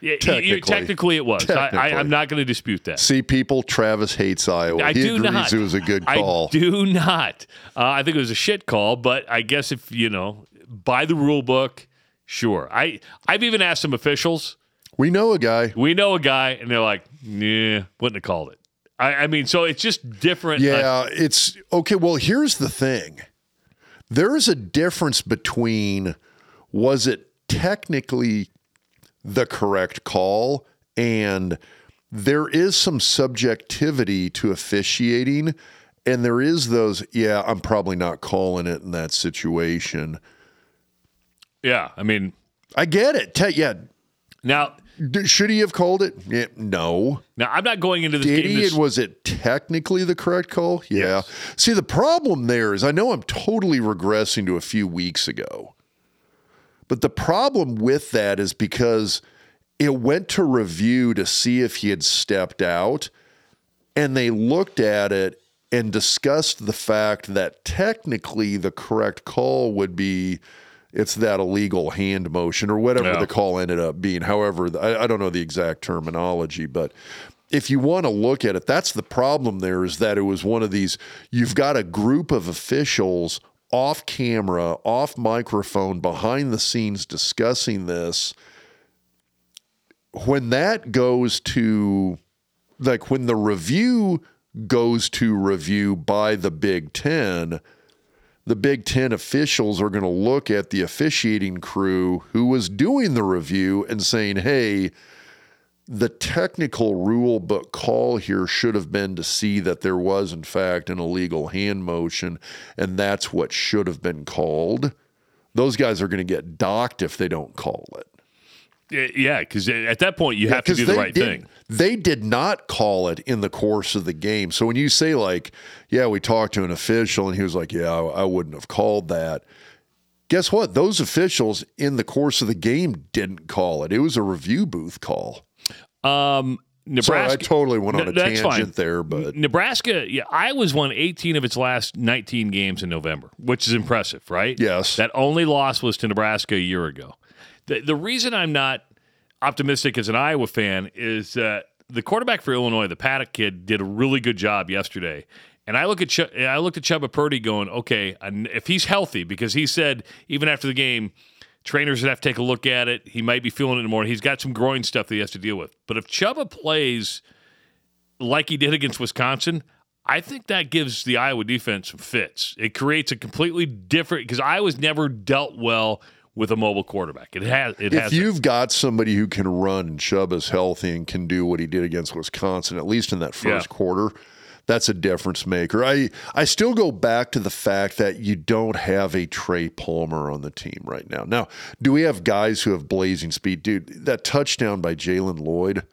Yeah, Technically. you- technically, it was. I, I, Technically. I'm not going to dispute that. See, people, Travis hates Iowa. I he do agrees not. it was a good call. I do not. Uh, I think it was a shit call, but I guess if you know by the rule book, sure. I I've even asked some officials. We know a guy. we know a guy, and they're like, "Yeah, wouldn't have called it." I, I mean, so it's just different. uh, Yeah, it's okay. Well, here's the thing there is a difference between was it technically the correct call and there is some subjectivity to officiating and there is those yeah i'm probably not calling it in that situation yeah. I mean, i get it Te- yeah now, should he have called it yeah, no now I'm not going into this Did game. he? This, was it technically the correct call? Yeah. Yes. See, the problem there is I know I'm totally regressing to a few weeks ago, but the problem with that is because it went to review to see if he had stepped out, and they looked at it and discussed the fact that technically the correct call would be it's that illegal hand motion or whatever Yeah. the call ended up being. However, I, I don't know the exact terminology, but if you want to look at it, that's the problem there is that it was one of these you've got a group of officials off camera, off microphone, behind the scenes discussing this. When that goes to like when the review goes to review by the Big Ten, the Big Ten officials are going to look at the officiating crew who was doing the review and saying, hey, the technical rule book call here should have been to see that there was, in fact, an illegal hand motion, and that's what should have been called. Those guys are going to get docked if they don't call it. Yeah, because at that point you have to do the right did- thing. They did not call it in the course of the game. So when you say like, yeah, we talked to an official and he was like, yeah, I, I wouldn't have called that. Guess what? Those officials in the course of the game didn't call it. It was a review booth call. Um, Sorry, Nebraska. I totally went on a tangent fine. there, but Nebraska, yeah, Iowa's won 18 of its last 19 games in November, which is impressive, right? Yes. That only loss was to Nebraska a year ago. The, the reason I'm not optimistic as an Iowa fan is that the quarterback for Illinois, the Paddock kid, did a really good job yesterday. And I look at Ch- I looked at Chubba Purdy going, okay, if he's healthy, because he said even after the game, trainers would have to take a look at it. He might be feeling it morning. He's got some groin stuff that he has to deal with. But if Chubba plays like he did against Wisconsin, I think that gives the Iowa defense some fits. It creates a completely different because Iowa's never dealt well with a mobile quarterback. It has. It if has. you've got somebody who can run and is healthy and can do what he did against Wisconsin, at least in that first Yeah. quarter, that's a difference maker. I I still go back to the fact that you don't have a Trey Palmer on the team right now. Now, do we have guys who have blazing speed? Dude, that touchdown by Jaylen Lloyd,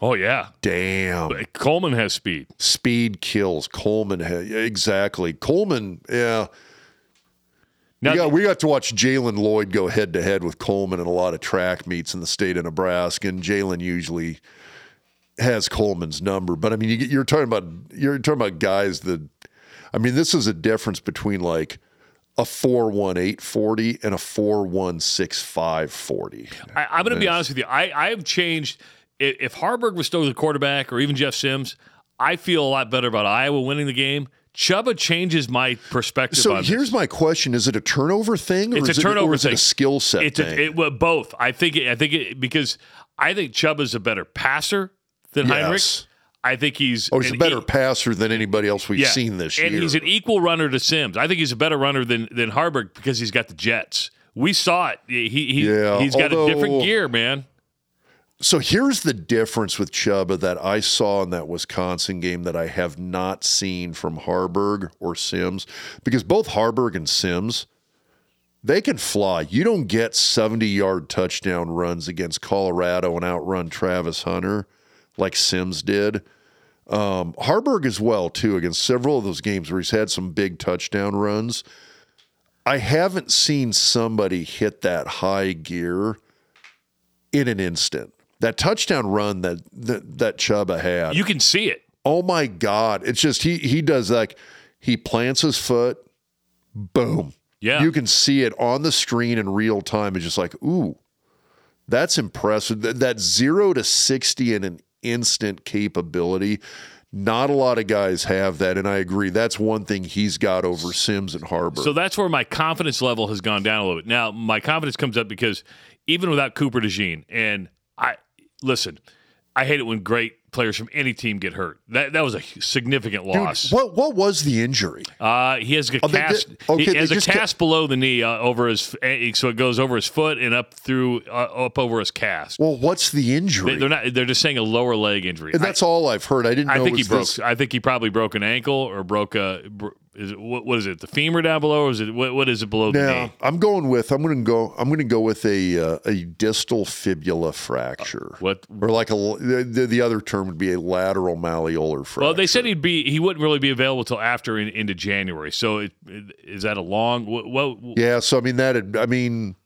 oh yeah, damn. Coleman has speed. Speed kills. Coleman had exactly. Coleman, yeah. Now, we, got, we got to watch Jaylen Lloyd go head to head with Coleman in a lot of track meets in the state of Nebraska, and Jaylen usually has Coleman's number. But I mean, you, you're talking about you're talking about guys that. I mean, this is a difference between like a four one eight forty and a four one six five forty. I'm going to be honest with you. I, I have changed. If, if Haarberg was still the quarterback, or even Jeff Sims, I feel a lot better about Iowa winning the game. Chubba changes my perspective. So on here's my question: Is it a turnover thing, or It's a is it, turnover or is it a skill set It's thing? a, it, well, both. I think. It, I think it, because I think Chubba's a better passer than Heinrich. I think he's Oh, he's a better e- passer than anybody else we've yeah. seen this and year. And he's an equal runner to Sims. I think he's a better runner than than Haarberg because he's got the Jets. We saw it. He he Yeah, he's got a different gear, man. So here's the difference with Chubba that I saw in that Wisconsin game that I have not seen from Haarberg or Sims, because both Haarberg and Sims, they can fly. You don't get 70 yard touchdown runs against Colorado and outrun Travis Hunter like Sims did. Um, Haarberg as well, too, against several of those games where he's had some big touchdown runs. I haven't seen somebody hit that high gear in an instant. That touchdown run that that, that Chubba had. You can see it. oh my God. It's just he he does like he plants his foot, boom. Yeah. You can see it on the screen in real time. It's just like, ooh, that's impressive. That, that zero to 60 in an instant capability. Not a lot of guys have that. And I agree. That's one thing he's got over Sims and Haarberg. So that's where my confidence level has gone down a little bit. Now, my confidence comes up because even without Cooper DeJean, and listen, I hate it when great players from any team get hurt. That that was a significant Dude, loss. what what was the injury? Uh, he has a Oh, they cast. okay, he has a just ca- cast below the knee uh, over his, eh, so it goes over his foot and up through uh, up over his cast. Well, what's the injury? They, are not. They're just saying a lower leg injury. And that's all I've heard. I didn't I, know I think it he broke. this- I think he probably broke an ankle or broke a. bro- Is it, what, what is it? The femur down below, or is it what, what is it below the Now knee? I'm going with I'm going to go I'm going to go with a uh, a distal fibula fracture. What? Or like a the, the other term would be a lateral malleolar fracture. Well, they said he'd be. He wouldn't really be available till after in, into January. So it, is that a long? What? what yeah. So I mean that I mean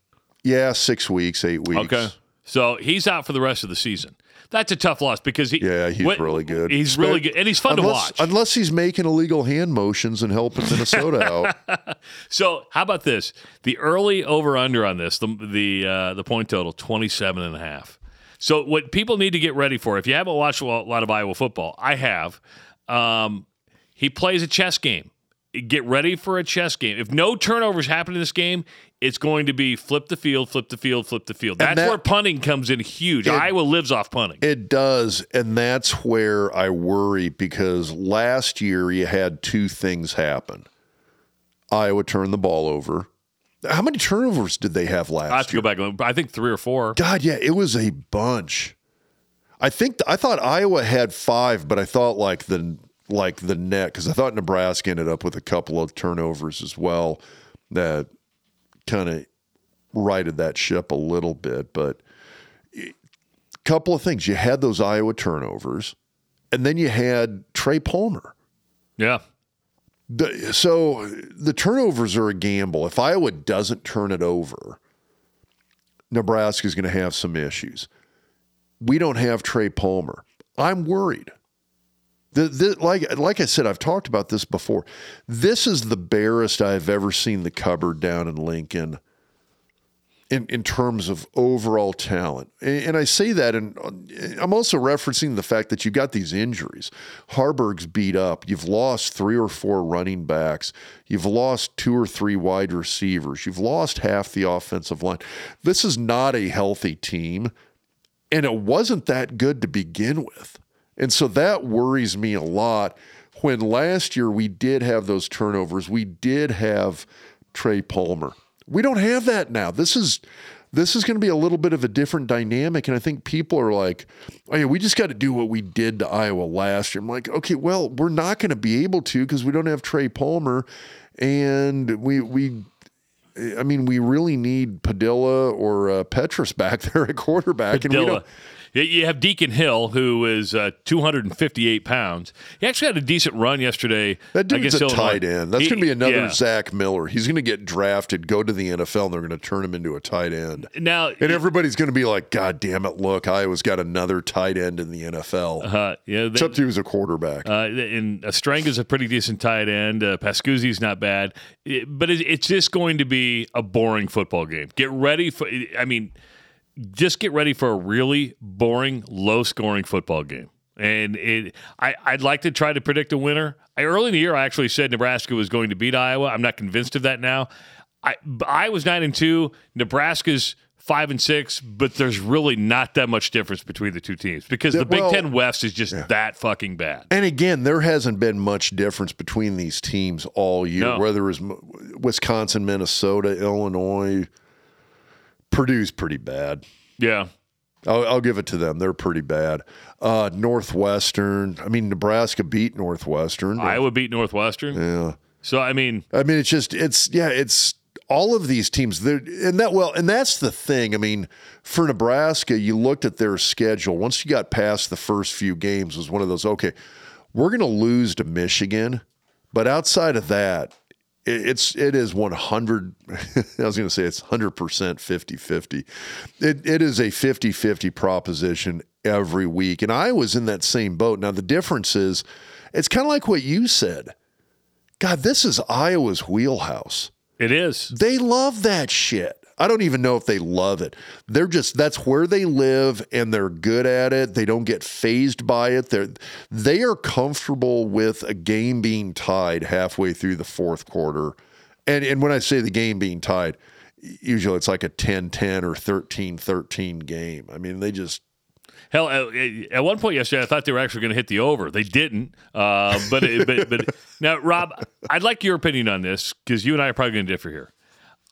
yeah, six weeks, eight weeks. Okay. So he's out for the rest of the season. That's a tough loss because he. Yeah, he's what- really good. He's really good, and he's fun unless, to watch. Unless he's making illegal hand motions and helping Minnesota (laughs) out. So how about this? The early over under on this, the the uh, the point total 27 and a half. So what people need to get ready for, if you haven't watched a lot of Iowa football, I have. Um, he plays a chess game. Get ready for a chess game. If no turnovers happen in this game, it's going to be flip the field, flip the field, flip the field. That's that- where punting comes in huge. Iowa lives off punting. It does, and that's where I worry because last year you had two things happen. Iowa turned the ball over. How many turnovers did they have last I have to year? go back. I think three or four. God, yeah, it was a bunch. I think I thought Iowa had five, but I thought like the like the net because I thought Nebraska ended up with a couple of turnovers as well that kind of righted that ship a little bit. But a couple of things: you had those Iowa turnovers, and then you had Trey Palmer. Yeah. The, so the turnovers are a gamble. If Iowa doesn't turn it over, Nebraska is going to have some issues. We don't have Trey Palmer. I'm worried. The, the, like, like I said, I've talked about this before. This is the barest I've ever seen the cupboard down in Lincoln in, in terms of overall talent. And, and I say that, and uh, I'm also referencing the fact that you've got these injuries. Haarberg's beat up. You've lost three or four running backs. You've lost two or three wide receivers. You've lost half the offensive line. This is not a healthy team, and it wasn't that good to begin with. And so that worries me a lot. When last year we did have those turnovers, we did have Trey Palmer. We don't have that now. This is this is going to be a little bit of a different dynamic, and I think people are like, "Oh yeah, we just got to do what we did to Iowa last year." I'm like, "Okay, well, we're not going to be able to because we don't have Trey Palmer, and we we." I mean, we really need Padilla or uh, Petras back (laughs) there at quarterback, and we don't. You- You have Deacon Hill, who is uh, 258 pounds. He actually had a decent run yesterday. That dude's a Illinois. tight end. That's going to be another yeah. Zach Miller. He's going to get drafted, go to the NFL, and they're going to turn him into a tight end. Now, And everybody's going to be like, God damn it, look, Iowa's got another tight end in the NFL. uh, yeah, they, Except he was a quarterback. Uh, and Ostrenga's a pretty decent tight end. Uh, Pascuzzi's not bad, It- but it, it's just going to be a boring football game. Get ready for. I mean, just get ready for a really boring, low-scoring football game. And it, I, I'd like to try to predict a winner. I, early in the year, I actually said Nebraska was going to beat Iowa. I'm not convinced of that now. I, I was nine and two. Nebraska's five and six, but there's really not that much difference between the two teams because the Big well- Ten West is just that fucking bad. And again, there hasn't been much difference between these teams all year, No. whether it was Wisconsin, Minnesota, Illinois. Purdue's pretty bad. Yeah. I'll, I'll give it to them. They're pretty bad. Uh, Northwestern. I mean, Nebraska beat Northwestern. Iowa beat Northwestern. Yeah. So, I mean, I mean, it's just it's yeah, it's all of these teams. They're and that well, and that's the thing. I mean, for Nebraska, you looked at their schedule. Once you got past the first few games, was one of those. Okay, we're going to lose to Michigan, but outside of that, it's it is one hundred. (laughs) I was going to say it's hundred percent 50-50. It it is a 50-50 proposition every week, and I was in that same boat. Now the difference is, it's kind of like what you said. God, this is Iowa's wheelhouse. it is. They love that shit. I don't even know if they love it. They're just that's where they live and they're good at it. They don't get phased by it. They're they are comfortable with a game being tied halfway through the fourth quarter. And and when I say the game being tied, usually it's like a 10-10 or 13-13 game. I mean, they just Hell, at, one point yesterday, I thought they were actually going to hit the over. They didn't. Uh, but, but but (laughs) now, Rob, I'd like your opinion on this because you and I are probably going to differ here.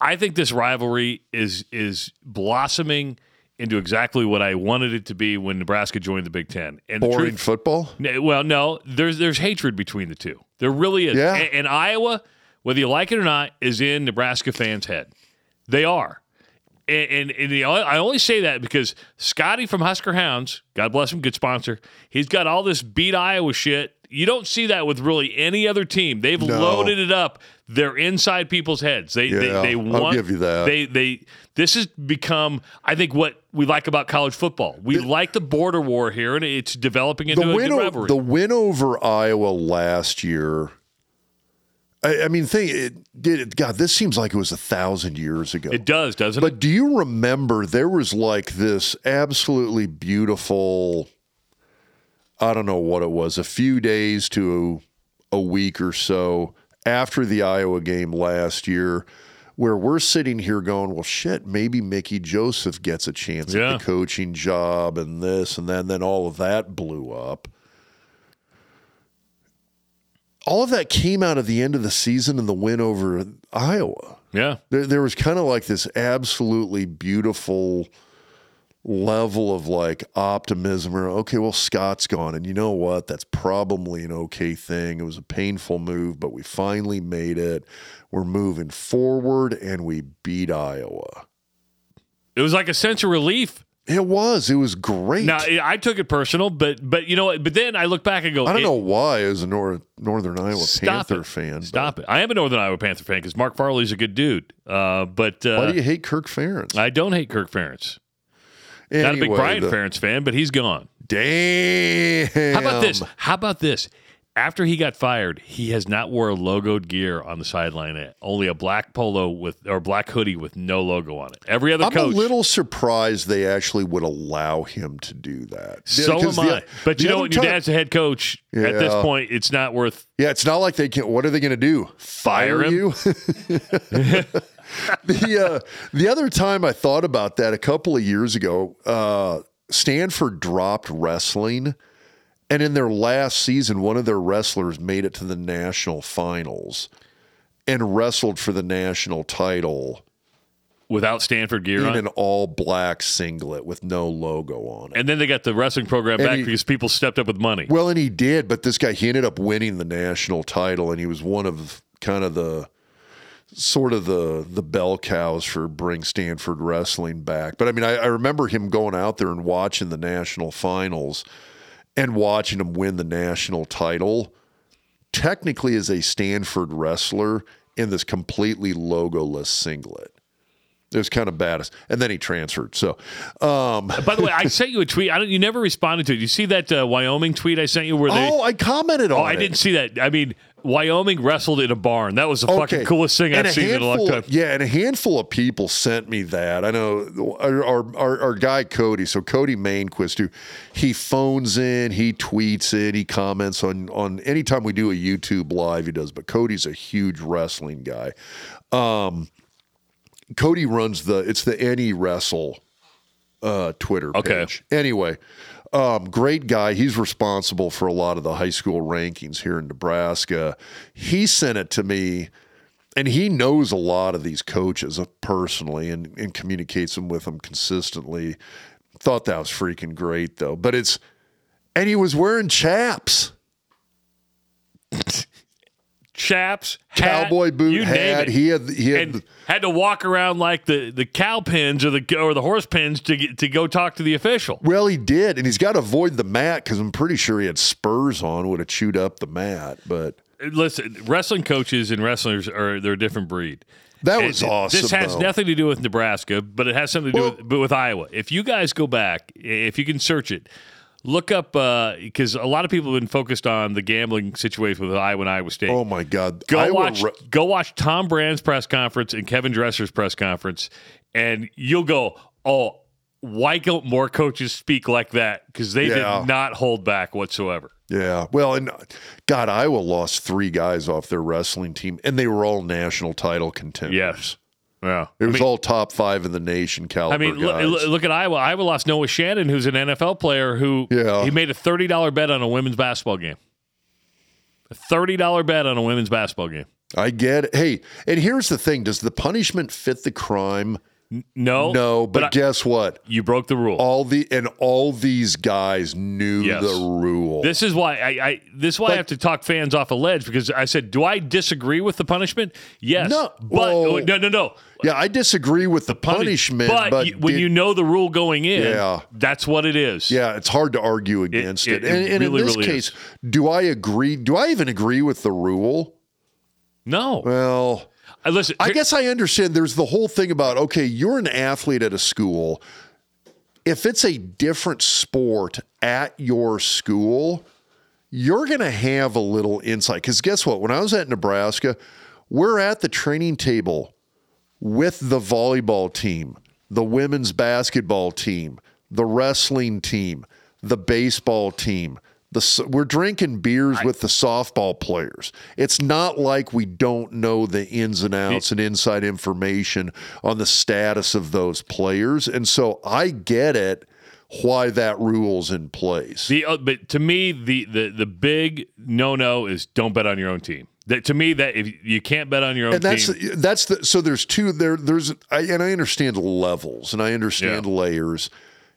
I think this rivalry is is blossoming into exactly what I wanted it to be when Nebraska joined the Big Ten. And boring truth, football. Well, no, there's there's hatred between the two. There really is. Yeah. A- And, Iowa, whether you like it or not, is in Nebraska fans' head. They are. And, and, and the, I only say that because Scotty from Husker Hounds, God bless him, good sponsor. He's got all this beat Iowa shit. You don't see that with really any other team. They've No. loaded it up. They're inside people's heads. They they, Yeah, they I'll give you that. They they. This has become, I think, what we like about college football. We like the border war here, and it's developing into the a win, o- the win over Iowa last year. I, I mean, think it did. It, God, this seems like it was a thousand years ago. it does, doesn't it? but do you remember there was like this absolutely beautiful? I don't know what it was. A few days to a week or so after the Iowa game last year. Where we're sitting here going, well, shit, maybe Mickey Joseph gets a chance Yeah. at the coaching job and this and then, then all of that blew up all of that came out of the end of the season and the win over Iowa. yeah. There, there was kind of like this absolutely beautiful level of like optimism or okay well scott's gone and you know what that's probably an okay thing it was a painful move but we finally made it we're moving forward and we beat iowa It was like a sense of relief. it was it was great Now I took it personal, but but you know what? But then I look back and go, i don't it- know why as a Nor- northern iowa panther it. fan but Stop it! I am a Northern Iowa Panther fan because Mark Farley's a good dude. Uh, but why uh, do you hate kirk ferentz I don't hate Kirk Ferentz. Not a big Brian the- Ferentz fan, but he's gone. Damn. How about this? How about this? After he got fired, he has not wore a logoed gear on the sideline. Yet. Only a black polo with or black hoodie with no logo on it. Every other I'm coach. a little surprised they actually would allow him to do that. so am the- I. But you know what? Your dad's a head coach. At this point, it's not worth. Yeah, it's not like they can. What are they going to do? Fire, Fire him? you? (laughs) (laughs) the uh, the other time I thought about that a couple of years ago, uh, Stanford dropped wrestling, and in their last season, one of their wrestlers made it to the national finals and wrestled for the national title Without Stanford gear in on. an all black singlet with no logo on it. And then they got the wrestling program And back he- because people stepped up with money. Well, and he did, but this guy he ended up winning the national title, and he was one of kind of the sort of the the bell cows for bring Stanford wrestling back. But I mean, I, I remember him going out there and watching the national finals and watching him win the national title. Technically, as a Stanford wrestler in this completely logoless singlet. It was kind of badass, and then he transferred. So, um, (laughs) By the way, I sent you a tweet. I don't. You never responded to it. You see that uh, Wyoming tweet I sent you where they? oh, I commented on Oh, I it. didn't see that. I mean, Wyoming wrestled in a barn. That was the fucking coolest thing And I've seen in a long time. Yeah, and a handful of people sent me that. I know our our, our, our guy Cody. So Cody Mainquist, who he phones in, he tweets it, he comments on on anytime we do a YouTube live, he does. But Cody's a huge wrestling guy. Um, Cody runs the it's the any wrestle uh, Twitter Okay. page. Anyway, um, great guy. He's responsible for a lot of the high school rankings here in Nebraska. He sent it to me, and he knows a lot of these coaches personally and, and communicates them with them consistently. Thought that was freaking great though. But it's and he was wearing chaps. (laughs) Chaps, hat, Cowboy boot you name hat. it. He had he had had to walk around like the, the cow pins or the or the horse pins to get, to go talk to the official. Well, he did, and he's got to avoid the mat because I'm pretty sure he had spurs on, would have chewed up the mat. But uh, Listen, wrestling coaches and wrestlers are they're a different breed. that was it- awesome. This has though. nothing to do with Nebraska, but it has something to do Well- with, with Iowa. If you guys go back, if you can search it, look up uh, because a lot of people have been focused on the gambling situation with Iowa and Iowa State. Oh my God! Go Iowa watch re- go watch Tom Brand's press conference and Kevin Dresser's press conference, and you'll go, oh, why don't more coaches speak like that? Because they Yeah. did not hold back whatsoever. yeah. Well, and uh, God, Iowa lost three guys off their wrestling team, and they were all national title contenders. Yes. Yeah. it I was mean- all top five in the nation caliber I mean, look, look at Iowa. Iowa lost Noah Shannon, who's an NFL player who Yeah. he made a thirty dollar bet on a women's basketball game. A thirty dollar bet on a women's basketball game. I get it. Hey, and here's the thing: Does the punishment fit the crime? No, No, but, I- guess what? you broke the rule. All the and all these guys knew Yes. the rule. This is why I, I this is why I have to talk fans off a ledge because I said, do I disagree with the punishment? Yes. No. but Whoa. no, no, no. yeah, I disagree with the Punish- punishment, but, but, you- when did- you know the rule going in, Yeah. that's what it is. Yeah, it's hard to argue against it- it. And, it and really, in this really case, do I agree? Do I even agree with the rule? No. Well, Uh, listen, I guess I understand there's the whole thing about okay, you're an athlete at a school. If it's a different sport at your school, you're going to have a little insight. Because guess what? When I was at Nebraska, we're at the training table with the volleyball team, the women's basketball team, the wrestling team, the baseball team. The, we're drinking beers with the softball players. It's not like we don't know the ins and outs and inside information on the status of those players. And so I get it why that rule's in place. The uh, but to me the the the big no no is don't bet on your own team. That to me that if you can't bet on your own and that's team, that's the so there's two there there's I, and I understand levels and I understand Yeah. layers.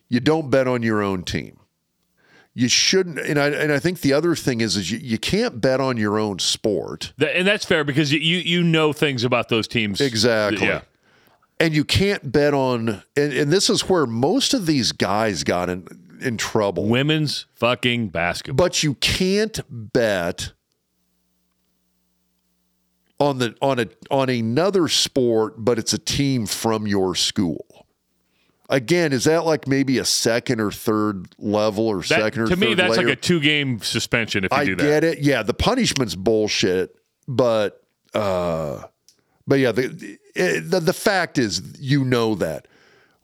You don't bet on your own team. You shouldn't, and I and I think the other thing is is you, you can't bet on your own sport and that's fair because you you know things about those teams exactly, Yeah. and you can't bet on and, and this is where most of these guys got in in trouble. Women's fucking basketball. but you can't bet on the on a on another sport but it's a team from your school again is that like maybe a second or third level or That- second or to me, that's layer? like a two game suspension if you I do that. get it yeah the punishment's bullshit but uh but yeah the, the the fact is you know that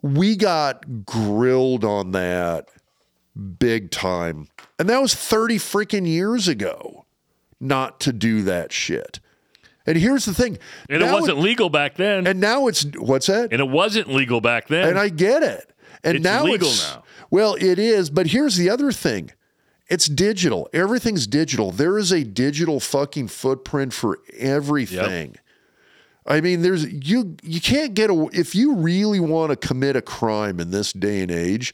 we got grilled on that big time. And that was 30 freaking years ago not to do that shit. And here's the thing. And it wasn't legal back then. and now it's what's that? and it wasn't legal back then. And I get it. And now It's now legal it's now. well, it is, but here's the other thing. It's digital. Everything's digital. There is a digital fucking footprint for everything. I mean, there's you you can't get a if you really want to commit a crime in this day and age,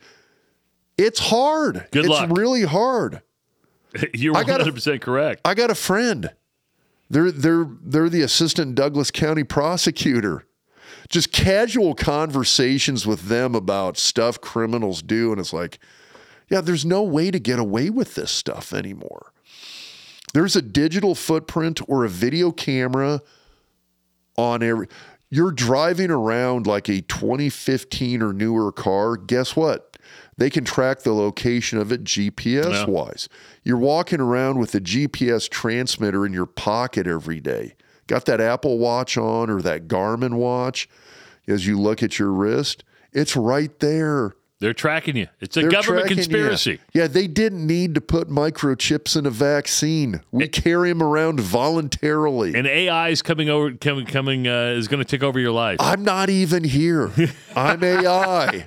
it's hard. Good it's luck. really hard. (laughs) You're I gotta- 100 percent correct. I got a friend. They're they're they're the assistant Douglas County prosecutor. Just casual conversations with them about stuff criminals do, and it's like, yeah, there's no way to get away with this stuff anymore. There's a digital footprint or a video camera on every. You're driving around like a 2015 or newer car. Guess what? They can track the location of it GPS Yeah. wise. You're walking around with a GPS transmitter in your pocket every day. Got that Apple Watch on or that Garmin watch as you look at your wrist. It's right there. They're tracking you. It's a They're government tracking you. conspiracy. Yeah, they didn't need to put microchips in a vaccine. We carry them around voluntarily. And AI is coming over, coming, coming uh, is going to take over your life. I'm not even here. (laughs) I'm AI.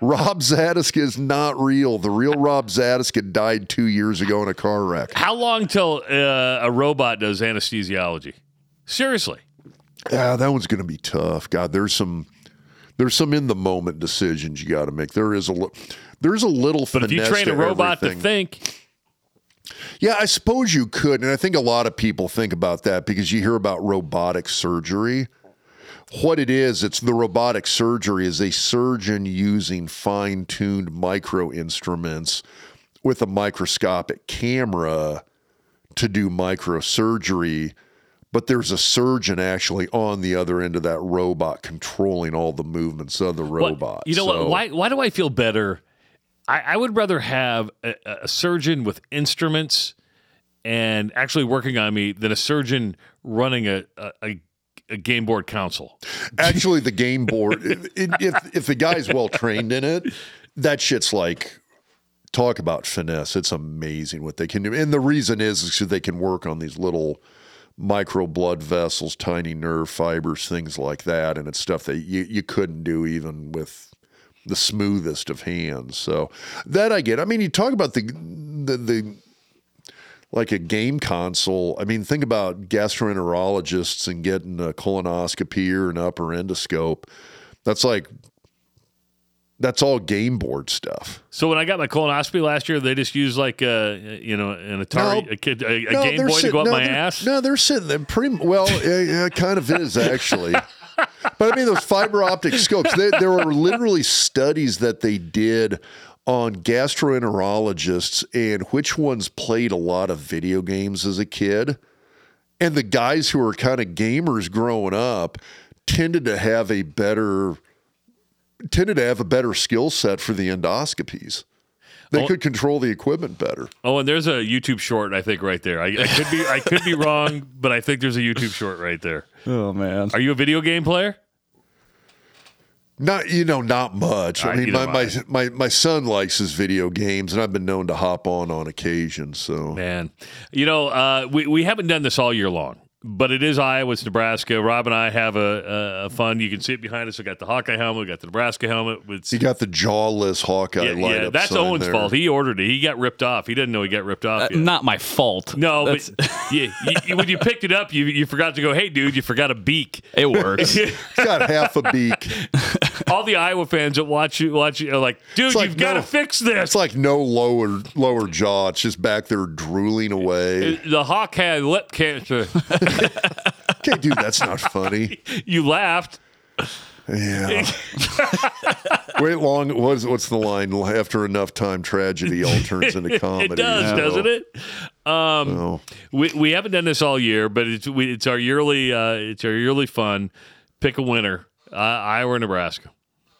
Rob Zatechka is not real. The real Rob Zatechka died two years ago in a car wreck. How long till uh, a robot does anesthesiology? Seriously. Yeah, that one's going to be tough. God, there's some there's some in the moment decisions you got to make. There is a there's a little. But if you train a robot everything. to think, Yeah, I suppose you could. And I think a lot of people think about that because you hear about robotic surgery. What it is, it's the robotic surgery is a surgeon using fine tuned micro instruments with a microscopic camera to do microsurgery. But there's a surgeon actually on the other end of that robot controlling all the movements of the robot. you know So- what? Why, why do I feel better? I, I would rather have a, a surgeon with instruments and actually working on me than a surgeon running a, a, a, a game board council. Actually, the game board, (laughs) if, if if the guy's well trained in it, that shit's like talk about finesse. It's amazing what they can do, and the reason is is they can work on these little micro blood vessels, tiny nerve fibers, things like that, and it's stuff that you you couldn't do even with the smoothest of hands. So that I get. I mean, you talk about the the the like a game console. I mean, think about gastroenterologists and getting a colonoscopy or an upper endoscope. That's like that's all game board stuff. So when I got my colonoscopy last year, they just used like a you know an Atari, No. a, kid, a, a No, Game Boy to sit- go up no, my ass. No, they're sitting there pretty well. (laughs) Yeah, it kind of is actually. but I mean, those fiber optic scopes. They, there were literally studies that they did on gastroenterologists and which ones played a lot of video games as a kid. And the guys who were kind of gamers growing up tended to have a better tended to have a better skill set for the endoscopies. They Oh. could control the equipment better. Oh, and there's a YouTube short I think right there. I, I could be I could be wrong, but I think there's a YouTube short right there. (laughs) Oh man. Are you a video game player? Not you know, not much. I Uh, mean, my, my my my son likes his video games, and I've been known to hop on on occasion. So Man, you know, uh, we we haven't done this all year long, but it is Iowa, it's Nebraska. Rob and I have a, a, a fun. You can see it behind us. We got the Hawkeye helmet, we got the Nebraska helmet. With he got the jawless Hawkeye yeah, light yeah, up. that's Owen's there. fault. He ordered it. He got ripped off. He didn't know he got ripped off. Uh, yet. not my fault. No, That's- but (laughs) yeah, you, you, when you picked it up, you you forgot to go. Hey, dude, you forgot a beak. it works. (laughs) He's got half a beak. (laughs) All the Iowa fans that watch you watch you are like, dude, like, you've got to fix this. It's like no lower lower jaw. It's just back there drooling away. the hawk had lip cancer. Okay, dude, that's not funny. you laughed. Yeah. Wait long. What's what's the line? After enough time, tragedy all turns into comedy. (laughs) It does, So, doesn't it? Um, oh. We we haven't done this all year, but it's we, it's our yearly uh, it's our yearly fun. Pick a winner. Uh, Iowa, Nebraska.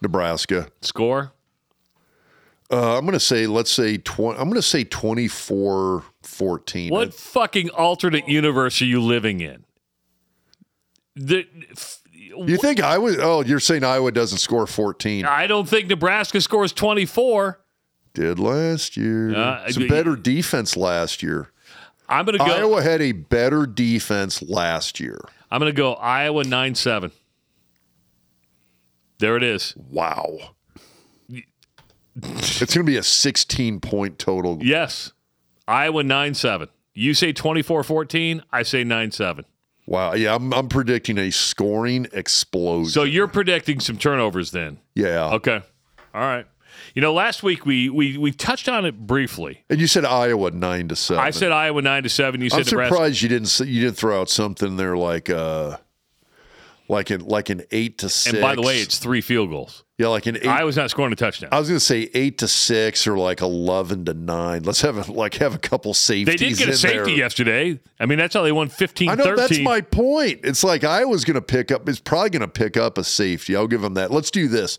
Nebraska. Score. Uh, I'm going to say, let's say, tw- I'm going to say 24 14. What fucking alternate universe are you living in? The, f- You think Iowa? Oh, you're saying Iowa doesn't score 14? I don't think Nebraska scores 24. Did last year. Uh, it's a better defense last year. I'm going to go Iowa had a better defense last year. I'm going to go Iowa 9-7. There it is. Wow. it's going to be a 16 point total. Yes. Iowa 9-7. You say 24-14, I say 9-7. Wow. Yeah, I'm, I'm predicting a scoring explosion. So you're predicting some turnovers then. yeah. Okay. All right. You know, last week we we we touched on it briefly. And you said Iowa nine to seven. I said Iowa nine to seven. You said I'm Nebraska. surprised you didn't you didn't throw out something there like uh like an like an eight to six. And by the way, it's three field goals. Yeah like an eight. Iowa's not scoring a touchdown. I was gonna say eight to six or like eleven to nine. Let's have a, like have a couple safeties. They did get a safety there. yesterday. I mean, that's how they won 15 I know 13. that's my point. It's like Iowa's going to pick up. It's probably going to pick up a safety. I'll give them that. Let's do this.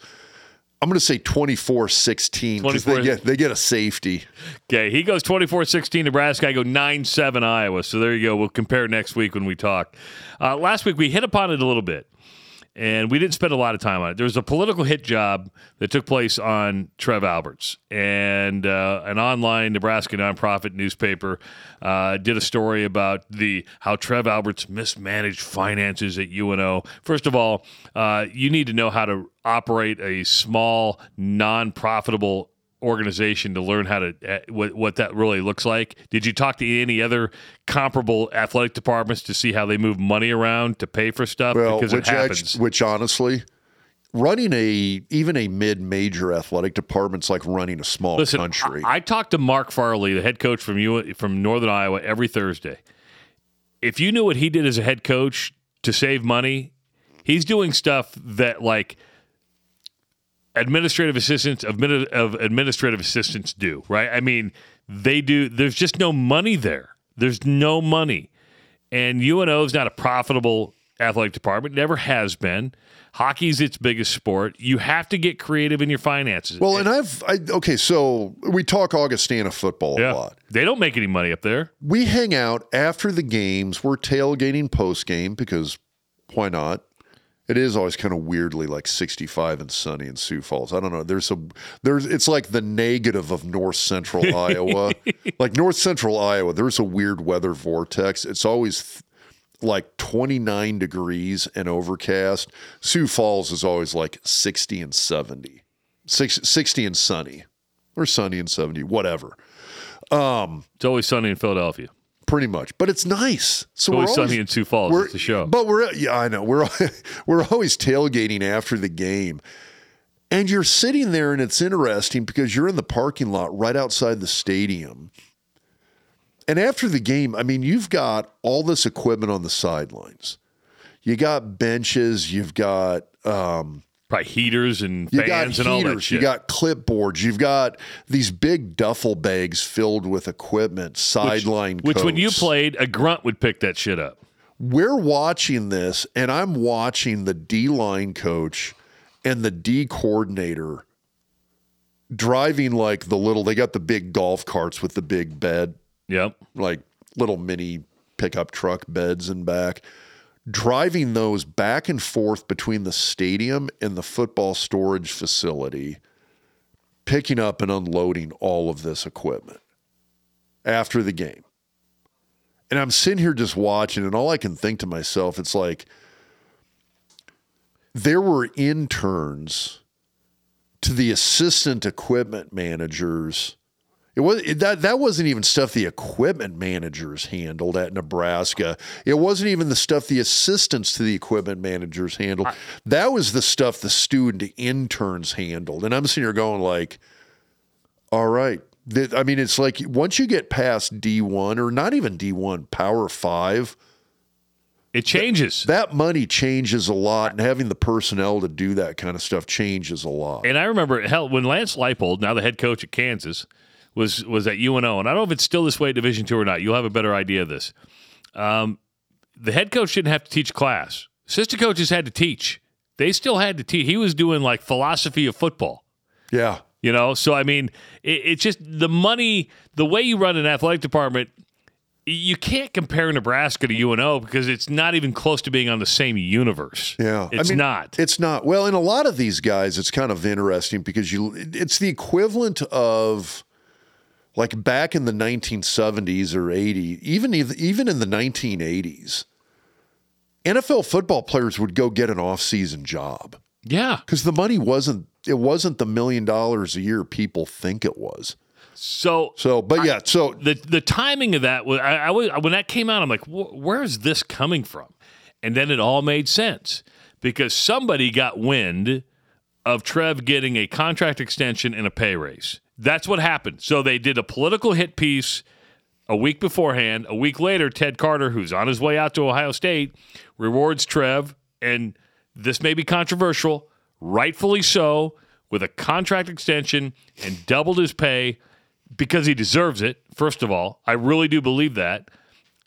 I'm going to say 24-16 because 24 they get they get a safety. Okay, he goes 24 16 Nebraska. I go 9 7 Iowa. So there you go. We'll compare next week when we talk. Uh, last week we hit upon it a little bit. And we didn't spend a lot of time on it. There was a political hit job that took place on Trev Alberts, and uh, an online Nebraska nonprofit newspaper uh, did a story about the how Trev Alberts mismanaged finances at UNO. First of all, uh, you need to know how to operate a small, non-profitable organization to learn how to uh, what what that really looks like. Did you talk to any other comparable athletic departments to see how they move money around to pay for stuff? Well, because which it happens. which honestly, running a even a mid-major athletic department's like running a small Listen, country. I, I talked to Mark Farley, the head coach from you from Northern Iowa, every Thursday. If you knew what he did as a head coach to save money, he's doing stuff that like administrative assistants of, of administrative assistants do. Right? I mean, they do. There's just no money there. There's no money, and UNO is not a profitable athletic department. Never has been. Hockey's its biggest sport. You have to get creative in your finances. well, and I've I, okay, so we talk Augustana football a Yeah. lot. They don't make any money up there. We hang out after the games. We're tailgating post game because why not? It is always kind of weirdly like 65 and sunny in Sioux Falls. I don't know. There's a there's it's like the negative of North Central (laughs) Iowa. Like North Central Iowa, there's a weird weather vortex. It's always th- like 29 degrees and overcast. Sioux Falls is always like 60 and 70. Six, 60 and sunny. Or sunny and 70, whatever. Um, it's always sunny in Philadelphia. Pretty much. But it's nice. So we're always, sunny in Sioux Falls. we're, It's the show. But we're yeah, I know. We're (laughs) we're always tailgating after the game. And you're sitting there and it's interesting because you're in the parking lot right outside the stadium. And after the game, I mean, you've got all this equipment on the sidelines. You got benches, you've got um, Heaters and you got fans and all that heaters, shit. you got clipboards, you've got these big duffel bags filled with equipment, sideline which when you played, a grunt would pick that shit up. we're watching this and I'm watching the D line coach and the D coordinator driving like the little they got the big golf carts with the big bed, Yep. like little mini pickup truck beds in back. Driving those back and forth between the stadium and the football storage facility, picking up and unloading all of this equipment after the game. And I'm sitting here just watching, and all I can think to myself, it's like there were interns to the assistant equipment managers. It was it- that that wasn't even stuff the equipment managers handled at Nebraska. It wasn't even the stuff the assistants to the equipment managers handled. that was the stuff the student interns handled. And I'm sitting here going like, all right. That- I mean, it's like once you get past D1 or not even D1, Power 5, It changes. that money changes a lot and having the personnel to do that kind of stuff changes a lot. and I remember hell when Lance Leipold, now the head coach at Kansas, was was at UNO, and I don't know if it's still this way at Division Two or not. You'll have a better idea of this. Um, the head coach didn't have to teach class. Assistant coaches had to teach. They still had to teach. He was doing like philosophy of football. yeah. You know, so I mean, it, it's just the money, the way you run an athletic department. You can't compare Nebraska to UNO because it's not even close to being on the same universe. Yeah, it's I mean, not. It's not. Well, in a lot of these guys, it's kind of interesting because you. It's the equivalent of, like back in the 1970s or 80s, even even in the 1980s, NFL football players would go get an off-season job yeah. because the money wasn't. It wasn't the million dollars a year people think it was. So So, but yeah, so the the timing of that was I, I was when that came out. I'm like, where is this coming from? And then it all made sense because somebody got wind of Trev getting a contract extension and a pay raise. That's what happened. So they did a political hit piece a week beforehand. A week later, Ted Carter, who's on his way out to Ohio State, rewards Trev, and this may be controversial, rightfully so, with a contract extension and doubled his pay because he deserves it. First of all, I really do believe that,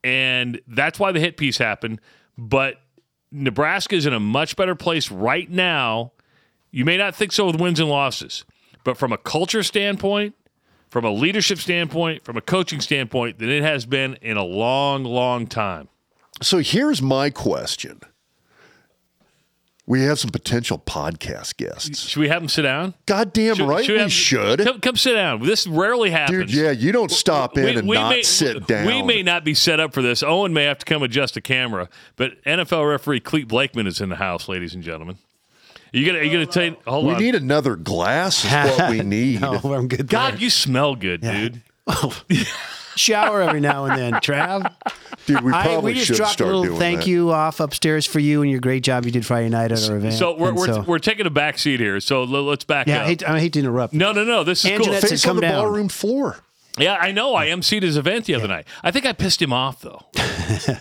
and that's why the hit piece happened. But Nebraska is in a much better place right now. You may not think so with wins and losses, but from a culture standpoint, from a leadership standpoint, from a coaching standpoint, than it has been in a long, long time. So here's my question. We have some potential podcast guests. Should we have them sit down? Goddamn right, we have- should. Come, come sit down. This rarely happens. Dude, yeah, you don't stop in We- and we not may- sit down. We may not be set up for this. Owen may have to come adjust the camera, but NFL referee Clete Blakeman is in the house, ladies and gentlemen. Are you gonna, are you gonna take? Hold we on. need another glass. Is what we (laughs) need. No, I'm good. God, there. you smell good, dude. (laughs) shower every now and then, Trav. Dude, we probably I, probably we just should dropped a little doing thank that. you off upstairs for you and your great job you did Friday night at our event. So we're we're, so- we're taking a back seat here. So let's back yeah, I up. hate, I hate to interrupt. no, no, no. This is Anjanette cool. said Face come on the down. barroom floor. Yeah, I know. I emceed his event the other night. I think I pissed him off though, (laughs) Did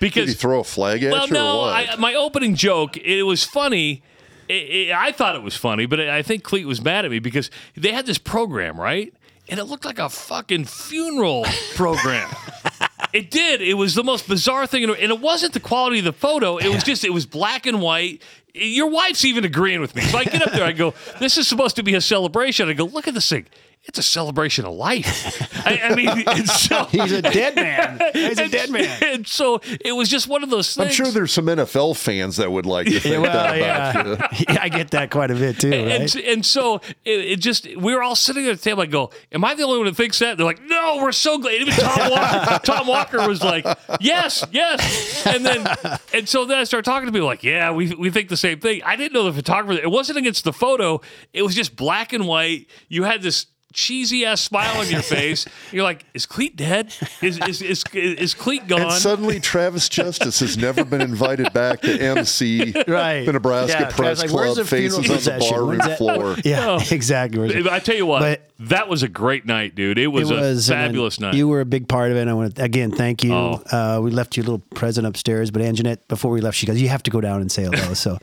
because he throw a flag at well, you or no, what? I, my opening joke it was funny. It, it, I thought it was funny, but I think Clete was mad at me because they had this program, right? And it looked like a fucking funeral program. (laughs) it did. It was the most bizarre thing, and it wasn't the quality of the photo. It was just it was black and white. Your wife's even agreeing with me. So I get up there, I go, "This is supposed to be a celebration." I go, "Look at this thing." It's a celebration of life. (laughs) I, I mean, it's so, (laughs) He's a dead man. He's a dead man. And so it was just one of those things. I'm sure there's some NFL fans that would like to (laughs) think well, that about you. yeah. yeah, I get that quite a bit too. and, Right? and so it, it just we were all sitting at the table. I go, "Am I the only one who thinks that?" They're like, "No, we're so glad." Even Tom Walker, Tom Walker was like, "Yes, yes." And then and so then I started talking to people like, "Yeah, we we think the same thing." I didn't know the photographer. It wasn't against the photo. It was just black and white. You had this. Cheesy ass smile on your (laughs) face. You're like, is Clete dead? Is is is, is Clete gone? And suddenly, Travis Justice has never been invited back to MC (laughs) Right. the Nebraska Yeah, Press Travis, like, where's Club the faces on the barroom floor. (laughs) yeah, exactly. Where's- I tell you what, But- that was a great night, dude. It was, it was a fabulous night. You were a big part of it. And I want to again thank you. Oh. Uh, we left you a little present upstairs, but Anjanette, before we left, she goes, "You have to go down and say hello." So,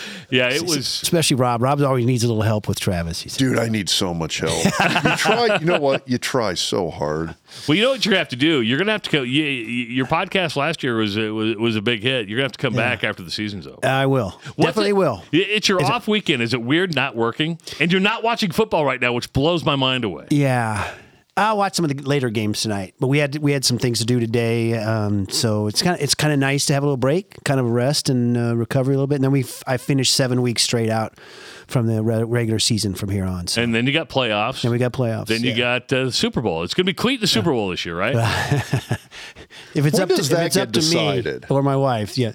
(laughs) yeah, it was. especially Rob. Rob always needs a little help with Travis. He said, Dude, I need so much help. you try, you know what? You try so hard. Well, you know what you're gonna have to do. You're gonna have to go. You, you- your podcast last year was, a- was was a big hit. You're gonna have to come back after the season's over. "I will, What's definitely it- will." It's your off weekend. Is it weird not working? And you're not watching football right now, which blows my mind away. Yeah. I'll watch some of the later games tonight, but we had we had some things to do today, um, so it's kind of it's kind of nice to have a little break, kind of rest and uh, recovery a little bit. And then we f- I finished seven weeks straight out from the re- regular season from here on. So And then you got playoffs. And we got playoffs. then you yeah. got uh, the Super Bowl. It's gonna be Clete the Super Bowl this year, right? (laughs) if it's When up to, does if that it's up get to decided? me or my wife, yeah.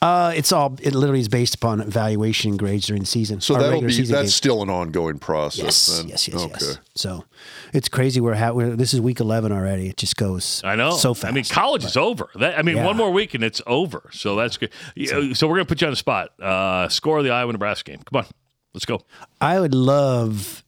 Uh, it's all it literally is based upon evaluation grades during the season. So that'll be that's games. still an ongoing process. Yes, then. yes, yes, okay. yes. So it's crazy. We're, ha- we're this is week eleven already. It just goes. I know. so fast. I mean, college is over. That, I mean, Yeah. one more week and it's over. So that's good. Yeah, So, we're gonna put you on the spot. Uh, score of the Iowa Nebraska game. Come on, let's go. I would love.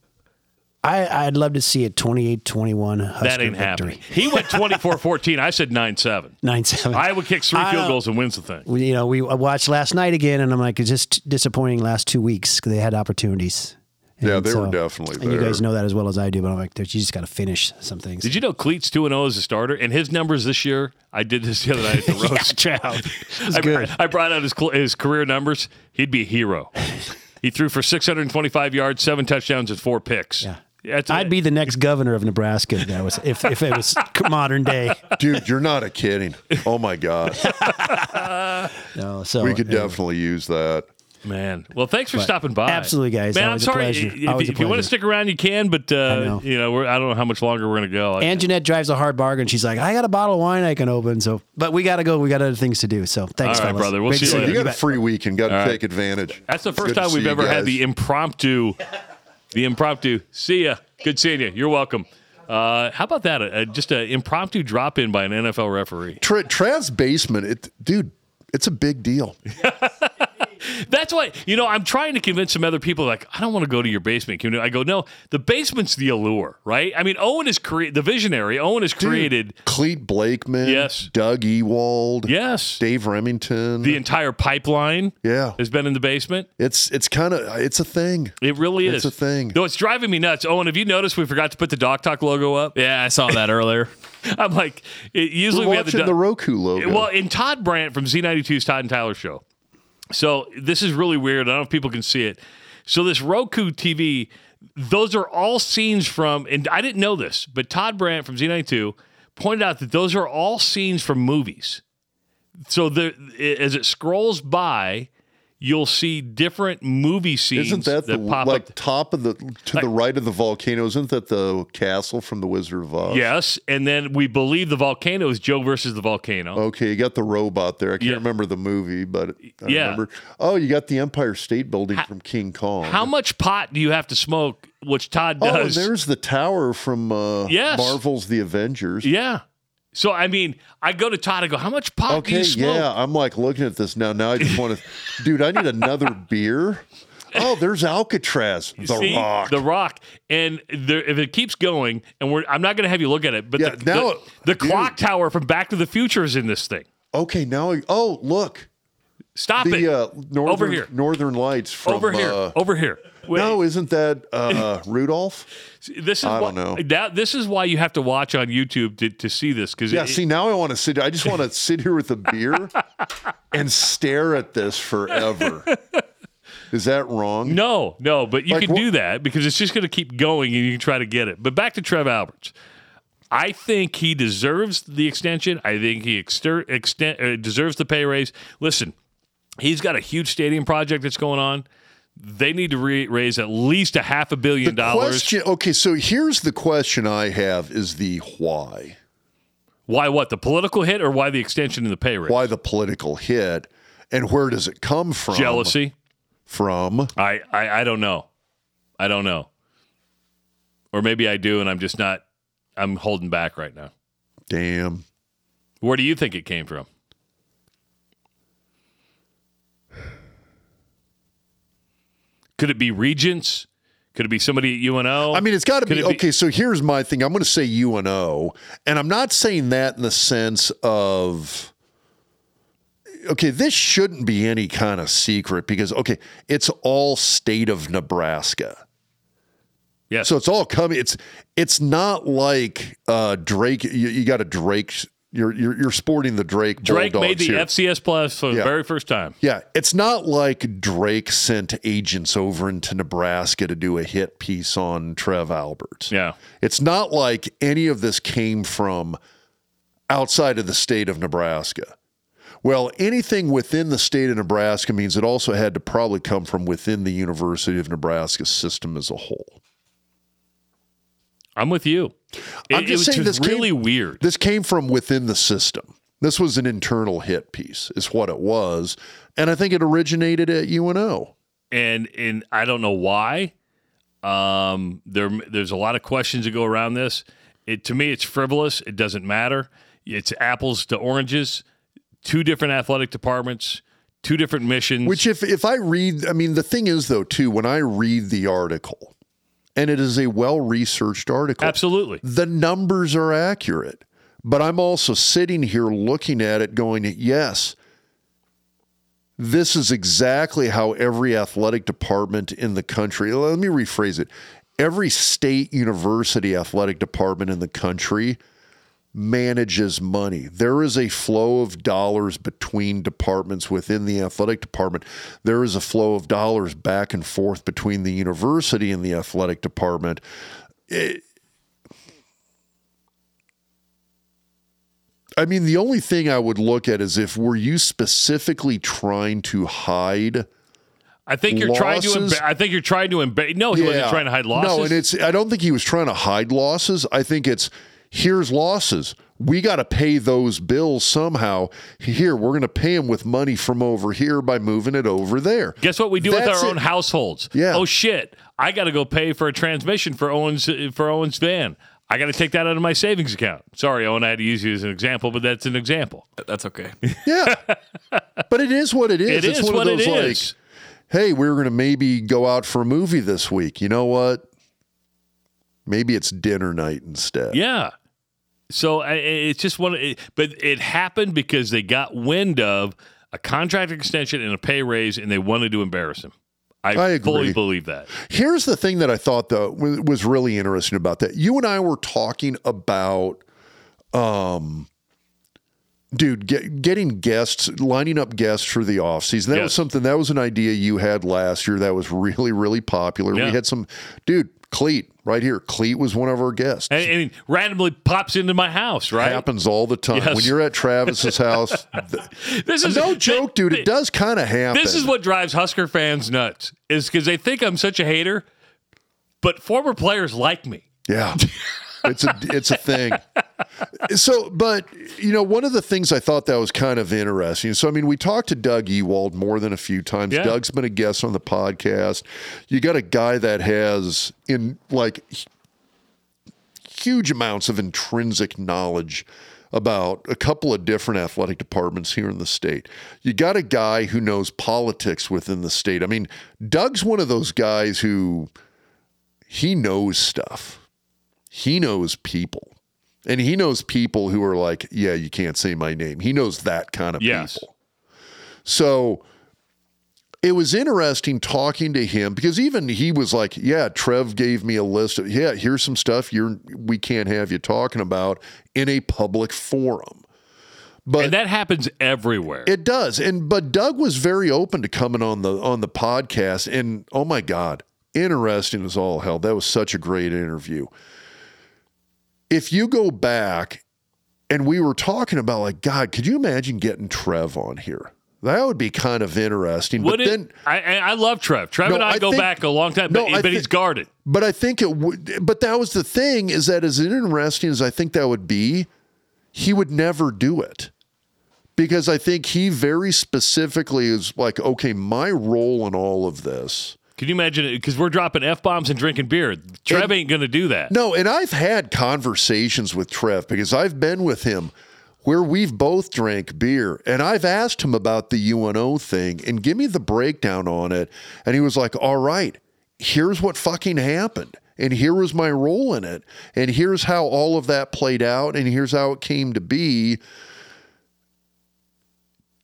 I, I'd love to see a 28-21 Husker that ain't victory. happening. He went 24-14. I said 9-7. Nine seven. Iowa kicks three field goals and wins the thing. You know, we watched last night again, and I'm like, it's just disappointing. Last two weeks because they had opportunities. Yeah, And they were definitely And you guys know that as well as I do. But I'm like, you just got to finish some things. Did you know Clete's 2 0 as a starter? And his numbers this year, I did this the other night at the (laughs) roast. Trout. It's (laughs) I, good. I brought out his, his career numbers. He'd be a hero. (laughs) he threw for 625 yards, seven touchdowns, and four picks. Yeah. That's I'd be the next governor of Nebraska if that was if, if it was (laughs) modern day. Dude, you're not a kidding. Oh my God. (laughs) No, so We could anyway. definitely use that. Man, well, thanks for stopping by. absolutely, guys. Man, I'm Always a sorry. pleasure. If, Always a if you want to stick around, you can. But uh, know. you know, we're, I don't know how much longer we're going to go. And Jeanette drives a hard bargain. She's like, I got a bottle of wine I can open. So, but we got to go. We got other things to do. So, thanks, All right, fellas. brother. We'll Great see to you You got a free week and got to All right. take advantage. That's the first Good time we've see you ever had the impromptu. The impromptu. See ya. Good seeing you. You're welcome. Uh, how about that? Uh, just an impromptu drop in by an NFL referee. Tra- Trav's basement, it, dude, it's a big deal. (laughs) That's why you know I'm trying to convince some other people. Like I don't want to go to your basement. Can you- I go no. The basement's the allure, right? I mean, Owen is created the visionary. Owen has created Clete Blakeman, Yes. Doug Ewald, yes Dave Rimington. the entire pipeline. yeah, has been in the basement. it's it's kind of it's a thing. It really is. It's a thing. No, it's driving me nuts. Owen, have you noticed we forgot to put the Doc Talk logo up? Yeah, I saw that earlier. (laughs) I'm like, it, usually We're we have the, the Roku logo. Well, in Todd Brandt from Z92's Todd and Tyler show. So this is really weird. I don't know if people can see it. So this Roku TV, those are all scenes from, and I didn't know this, but Todd Brandt from Z92 pointed out that those are all scenes from movies. So the as it scrolls by, you'll see different movie scenes Isn't that, the pop like up. top of the to Like- the right of the volcano? Isn't that the castle from the Wizard of Oz? Yes, and then we believe the volcano is Joe versus the volcano. Okay, you got the robot there. I can't Yeah. remember the movie, but I Yeah. remember. Oh, you got the Empire State Building from King Kong. How much pot do you have to smoke? Which Todd does. Oh, and there's the tower from uh, Yes. Marvel's The Avengers. yeah. So I mean, I go to Todd. I go, how much pot do Okay, you smoke? yeah, I'm like looking at this now. Now I just want to, dude. I need another (laughs) beer. Oh, there's Alcatraz, the See? Rock. The Rock. And there, if it keeps going, and we're, I'm not going to have you look at it, but Yeah, the, now- the, the clock tower from Back to the Future is in this thing. okay, now I, oh look, Stop it. uh, northern Over here. Northern Lights from over here. Uh, over here. Wait, no, isn't that uh, (laughs) Rudolph? this is I why, don't know. That, this is why you have to watch on YouTube to, to see this because Yeah, see, now I want to sit. I just want to (laughs) sit here with a beer and stare at this forever. Is that wrong? No, no, but you Like can wh- do that because it's just going to keep going and you can try to get it. But back to Trev Alberts. I think he deserves the extension. I think he exter- extent, uh, deserves the pay raise. Listen, he's got a huge stadium project that's going on. They need to re- raise at least a half a billion The dollars. question. Okay, so here's the question I have: Is the why? Why what? The political hit or why the extension in the pay raise? Why the political hit, and where does it come from? Jealousy. From I, I I don't know. I don't know. Or maybe I do, and I'm just not. I'm holding back right now. damn. Where do you think it came from? Could it be regents? Could it be somebody at UNO? I mean, it's got to be be- okay. So here's my thing. I'm going to say UNO, and I'm not saying that in the sense of okay, this shouldn't be any kind of secret because okay, it's all state of Nebraska. Yeah. So it's all coming. It's it's not like uh, Drake. You, you got a Drake. You're, you're you're sporting the Drake. Drake Bulldogs made the here. FCS Plus for the very first time. Yeah, it's not like Drake sent agents over into Nebraska to do a hit piece on Trev Alberts. Yeah. It's not like any of this came from outside of the state of Nebraska. Well, anything within the state of Nebraska means it also had to probably come from within the University of Nebraska system as a whole. I'm with you. It, I'm just was saying this really came, weird. This came from within the system. This was an internal hit piece, is what it was. And I think it originated at UNO. and and I don't know why. Um, there there's a lot of questions that go around this. It to me, it's frivolous. It doesn't matter. It's apples to oranges. Two different athletic departments, two different missions. Which, if if I read, I mean, the thing is though, too, when I read the article, and it is a well researched article, absolutely. the numbers are accurate. But I'm also sitting here looking at it, going, yes, this is exactly how every athletic department in the country. Let me rephrase it. Every state university athletic department in the country manages money. There is a flow of dollars between departments within the athletic department. There is a flow of dollars back and forth between the university and the athletic department. It- I mean, the only thing I would look at is if were you specifically trying to hide I think you're trying to. Losses? I think you're trying to. Emba- no, he wasn't trying to hide losses. No, and it's I don't think he was trying to hide losses. I think it's here's losses. We got to pay those bills somehow. Here, we're going to pay them with money from over here by moving it over there. Guess what we do with our it. own households? Yeah. Oh shit! I got to go pay for a transmission for Owens for Owens van. I got to take that out of my savings account. Sorry, Owen, I had to use you as an example, but that's an example. That's okay. Yeah, (laughs) but it is what it is. It it's is one what of those is. like, hey, we're going to maybe go out for a movie this week. You know what? Maybe it's dinner night instead. Yeah. So it's just one, it- but it happened because they got wind of a contract extension and a pay raise, and they wanted to embarrass him. I, I fully believe that. Here's the thing that I thought though was really interesting about that. You and I were talking about um dude, get, getting guests, lining up guests for the off season. That was something. That was an idea you had last year. That was really, really popular. Yeah. We had some, dude. Clete right here. Clete was one of our guests. And, and randomly pops into my house, right? Happens all the time Yes. when you're at Travis's (laughs) house. th- This is no joke, dude. It does kind of happen. This is what drives Husker fans nuts, is because they think I'm such a hater, but former players like me. Yeah. (laughs) It's a it's a thing. So, but you know, one of the things I thought that was kind of interesting. So, I mean, we talked to Doug Ewald more than a few times. Yeah. Doug's been a guest on the podcast. You got a guy that has in like huge amounts of intrinsic knowledge about a couple of different athletic departments here in the state. You got a guy who knows politics within the state. I mean, Doug's one of those guys who he knows stuff. He knows people. And he knows people who are like, yeah, you can't say my name. He knows that kind of Yes. people. So it was interesting talking to him because even he was like, "Yeah, Trev gave me a list of yeah, here's some stuff you're we can't have you talking about in a public forum." But And that happens everywhere. it does. And but Doug was very open to coming on the on the podcast and oh my god, interesting as all hell. That was such a great interview. If you go back and we were talking about like god, could you imagine getting Trev on here? That would be kind of interesting. Would but it? then I, I love Trev. Trev No, and I, I go think- back a long time, No, but, I but he's guarded. But I think it would. But that was the thing is that as interesting as I think that would be, he would never do it because I think he very specifically is like, okay, my role in all of this. Can you imagine it? Because we're dropping f bombs and drinking beer. Trev And- ain't going to do that. No, and I've had conversations with Trev because I've been with him where we've both drank beer and I've asked him about the UNO thing and give me the breakdown on it. And he was like, all right, here's what fucking happened. And here was my role in it. And here's how all of that played out. And here's how it came to be.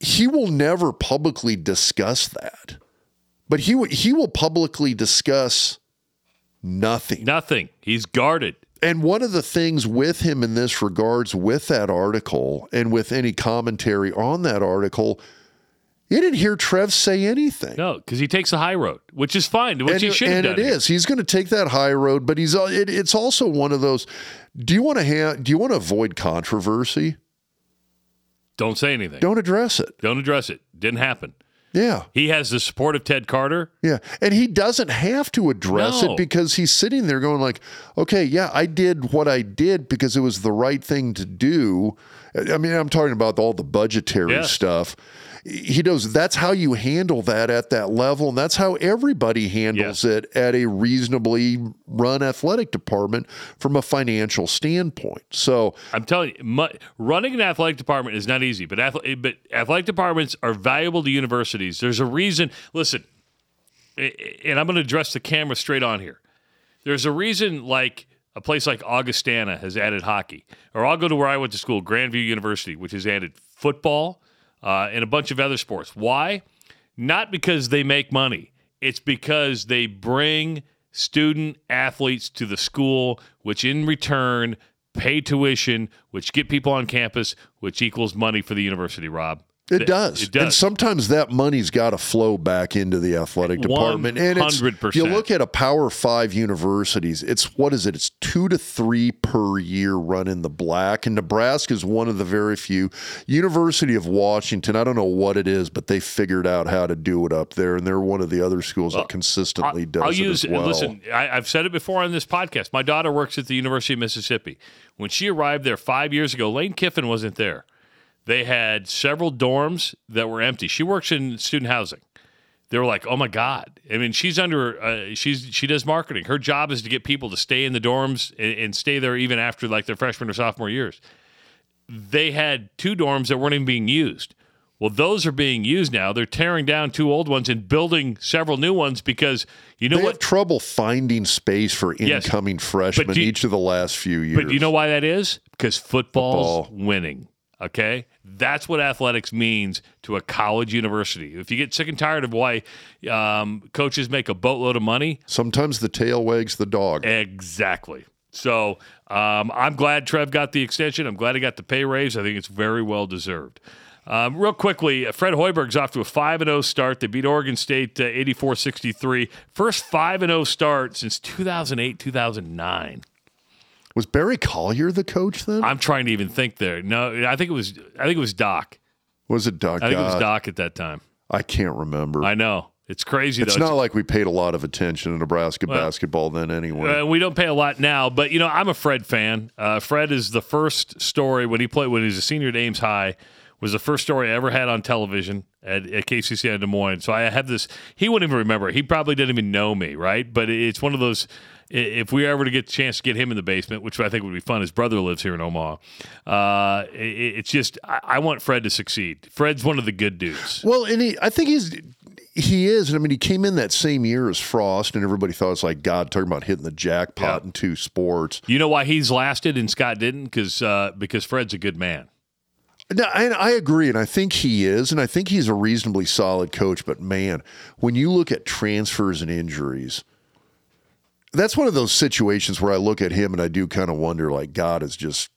He will never publicly discuss that. But he, w- he will publicly discuss nothing. Nothing. He's guarded. And one of the things with him in this regards with that article and with any commentary on that article, you didn't hear Trev say anything. No, because he takes the high road, which is fine. Which and he should have and done. it here. is. He's going to take that high road, but he's it, it's also one of those. Do you want to have? Do you want to avoid controversy? Don't say anything. Don't address it. Don't address it. Didn't happen. Yeah, He has the support of Ted Carter. yeah, and he doesn't have to address No. it because he's sitting there going like, "Okay, yeah, I did what I did because it was the right thing to do." I mean, I'm talking about all the budgetary Yeah. stuff. He knows that's how you handle that at that level, and that's how everybody handles it at a reasonably run athletic department from a financial standpoint. So, I'm telling you, mu- running an athletic department is not easy, but but athletic departments are valuable to universities. There's a reason. Listen, and I'm going to address the camera straight on here. There's a reason, like a place like Augustana has added hockey, or I'll go to where I went to school, Grandview University, which has added football uh, and a bunch of other sports. Why? Not because they make money. It's because they bring student athletes to the school, which in return pay tuition, which get people on campus, which equals money for the university, Rob. It does. It does. And sometimes that money's got to flow back into the athletic department. And it's, 100%. you look at a Power Five universities, it's what is it? It's two to three per year run in the black. And Nebraska is one of the very few. University of Washington, I don't know what it is, but they figured out how to do it up there. And they're one of the other schools that consistently does I'll it use as well. listen. I, I've said it before on this podcast. My daughter works at the University of Mississippi. When she arrived there five years ago, Lane Kiffin wasn't there. They had several dorms that were empty. She works in student housing. They were like, "Oh my god!" I mean, she's under. Uh, she's she does marketing. Her job is to get people to stay in the dorms and, and stay there even after like their freshman or sophomore years. They had two dorms that weren't even being used. Well, those are being used now. They're tearing down two old ones and building several new ones because you know they what? trouble finding space for Yes. incoming freshmen you- each of the last few years. But you know why that is? Because football's Football. winning. Okay? That's what athletics means to a college university. If you get sick and tired of why um, coaches make a boatload of money, Sometimes the tail wags the dog. exactly. So um, I'm glad Trev got the extension. I'm glad he got the pay raise. I think it's very well deserved. Um, real quickly, Fred Hoiberg's off to a 5 0 start. They beat Oregon State uh, 84 63. First 5 0 start since 2008 2009. Was Barry Collier the coach then? I'm trying to even think there. No, I think it was. I think it was Doc. was it Doc? I think it was God, Doc at that time. I can't remember. I know it's crazy. it's though. not like we paid a lot of attention to Nebraska basketball then anyway. Uh, we don't pay a lot now, but you know I'm a Fred fan. Uh, Fred is the first story when he played when he was a senior at Ames High was the first story I ever had on television at, at KCC in Des Moines. So I have this. He wouldn't even remember. He probably didn't even know me, right? But it's one of those. If we ever to get a chance to get him in the basement, which I think would be fun, his brother lives here in Omaha. Uh, it, it's just I, I want Fred to succeed. Fred's one of the good dudes. Well, and he, I think he's he is. I mean, he came in that same year as Frost, and everybody thought it's like God talking about hitting the jackpot Yeah. in two sports. You know why he's lasted and Scott didn't? Because uh, because Fred's a good man. No, and I agree, and I think he is, and I think he's a reasonably solid coach. But man, when you look at transfers and injuries, that's one of those situations where I look at him and I do kind of wonder, like God is just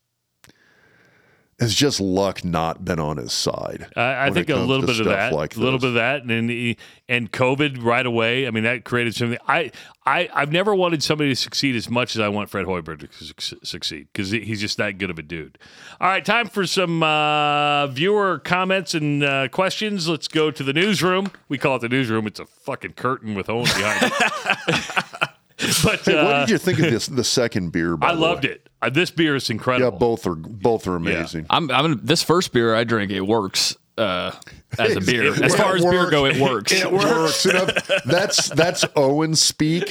has just luck not been on his side. I, I think a little bit of that, like a little bit of that, and then the- and COVID right away. I mean, that created something. I I I've never wanted somebody to succeed as much as I want Fred Hoiberg to suc- succeed because he's just that good of a dude. All right, time for some uh, viewer comments and uh, questions. Let's go to the newsroom. We call it the newsroom. It's a fucking curtain with Owen behind it. (laughs) (laughs) (laughs) but Hey, what uh, did you think of this? The second beer? By I the loved way? it. Uh, this beer is incredible. Yeah, both are both are amazing. I'm, I'm this first beer I drink. It works uh, as a (laughs) beer. It as far as beer go, it works. It works. You know, that's that's Owen speak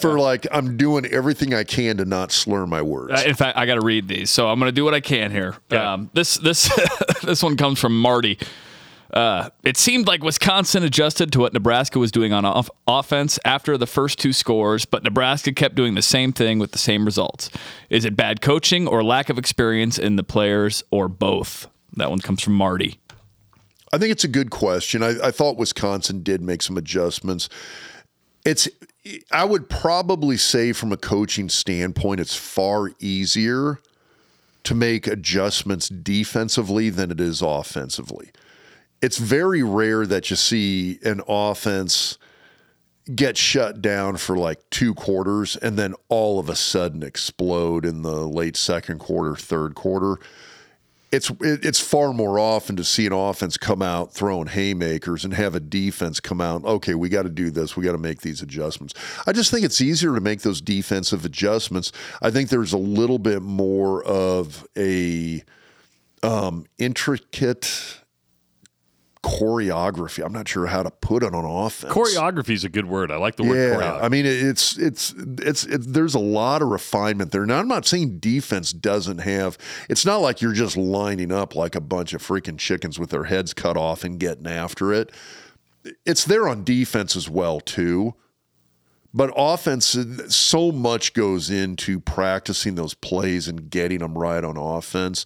for like I'm doing everything I can to not slur my words. Uh, in fact, I got to read these, so I'm going to do what I can here. Okay. Um, this this (laughs) this one comes from Marty. Uh, it seemed like Wisconsin adjusted to what Nebraska was doing on off- offense after the first two scores, but Nebraska kept doing the same thing with the same results. Is it bad coaching or lack of experience in the players, or both? That one comes from Marty. I think it's a good question. I, I thought Wisconsin did make some adjustments. It's I would probably say from a coaching standpoint, it's far easier to make adjustments defensively than it is offensively. It's very rare that you see an offense get shut down for like two quarters and then all of a sudden explode in the late second quarter, third quarter it's it- it's far more often to see an offense come out throwing haymakers and have a defense come out. Okay, we got to do this. We got to make these adjustments. I just think it's easier to make those defensive adjustments. I think there's a little bit more of a um, intricate choreography. I'm not sure how to put it on offense. Choreography is a good word. I like the word Yeah, choreography. I mean it- it's it's it's it, there's a lot of refinement there. Now I'm not saying defense doesn't have. It's not like you're just lining up like a bunch of freaking chickens with their heads cut off and getting after it. It's there on defense as well too. But offense, so much goes into practicing those plays and getting them right on offense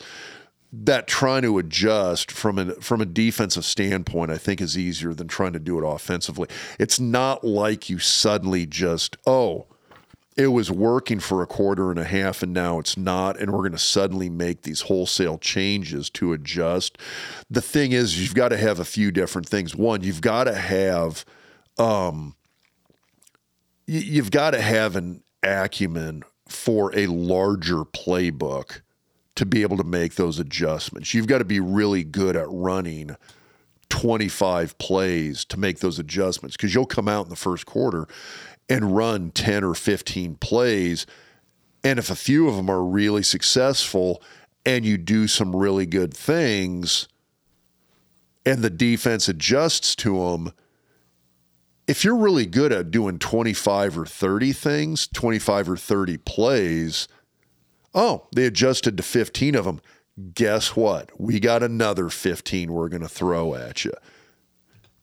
that trying to adjust from a from a defensive standpoint, I think, is easier than trying to do it offensively. It's not like you suddenly just oh, it was working for a quarter and a half and now it's not, and we're going to suddenly make these wholesale changes to adjust. The thing is, you've got to have a few different things. One, you've got to have um, you've got to have an acumen for a larger playbook to be able to make those adjustments. You've got to be really good at running 25 plays to make those adjustments because you'll come out in the first quarter and run 10 or 15 plays. And if a few of them are really successful and you do some really good things and the defense adjusts to them, if you're really good at doing 25 or 30 things, 25 or 30 plays, oh, they adjusted to 15 of them. Guess what? We got another 15 we're going to throw at you.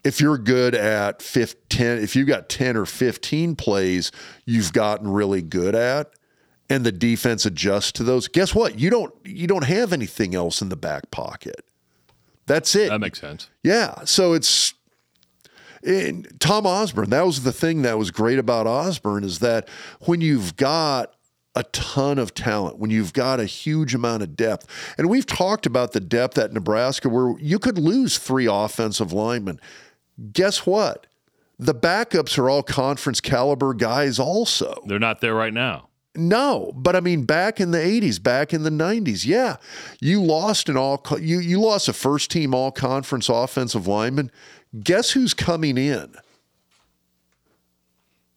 If you're good at 15, if you've got 10 or 15 plays you've gotten really good at and the defense adjusts to those, guess what? You don't you don't have anything else in the back pocket. That's it. that makes sense. Yeah. So it's and Tom Osborne. That was the thing that was great about Osborne is that when you've got a ton of talent, when you've got a huge amount of depth, and we've talked about the depth at Nebraska where you could lose three offensive linemen. Guess what? The backups are all conference caliber guys, also. They're not there right now. No, but I mean, back in the '80s, back in the '90s, yeah, you lost an all you you lost a first team all conference offensive lineman. Guess who's coming in?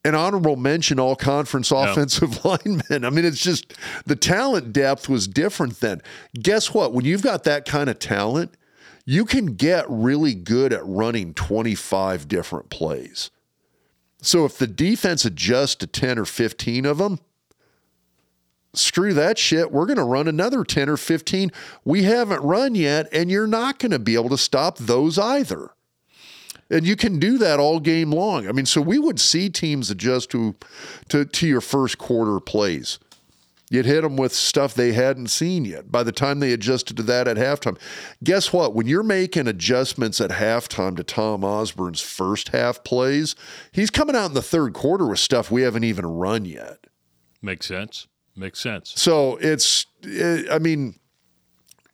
An honorable mention all conference offensive (laughs) lineman. I mean, it's just the talent depth was different then. Guess what? When you've got that kind of talent, you can get really good at running 25 different plays. So if the defense adjusts to 10 or 15 of them, screw that shit. We're going to run another 10 or 15 we haven't run yet, and you're not going to be able to stop those either. And you can do that all game long. I mean, so we would see teams adjust to, to, to your first quarter plays. You'd hit them with stuff they hadn't seen yet by the time they adjusted to that at halftime. Guess what? When you're making adjustments at halftime to Tom Osborne's first half plays, he's coming out in the third quarter with stuff we haven't even run yet. Makes sense. Makes sense. So it's, it, I mean,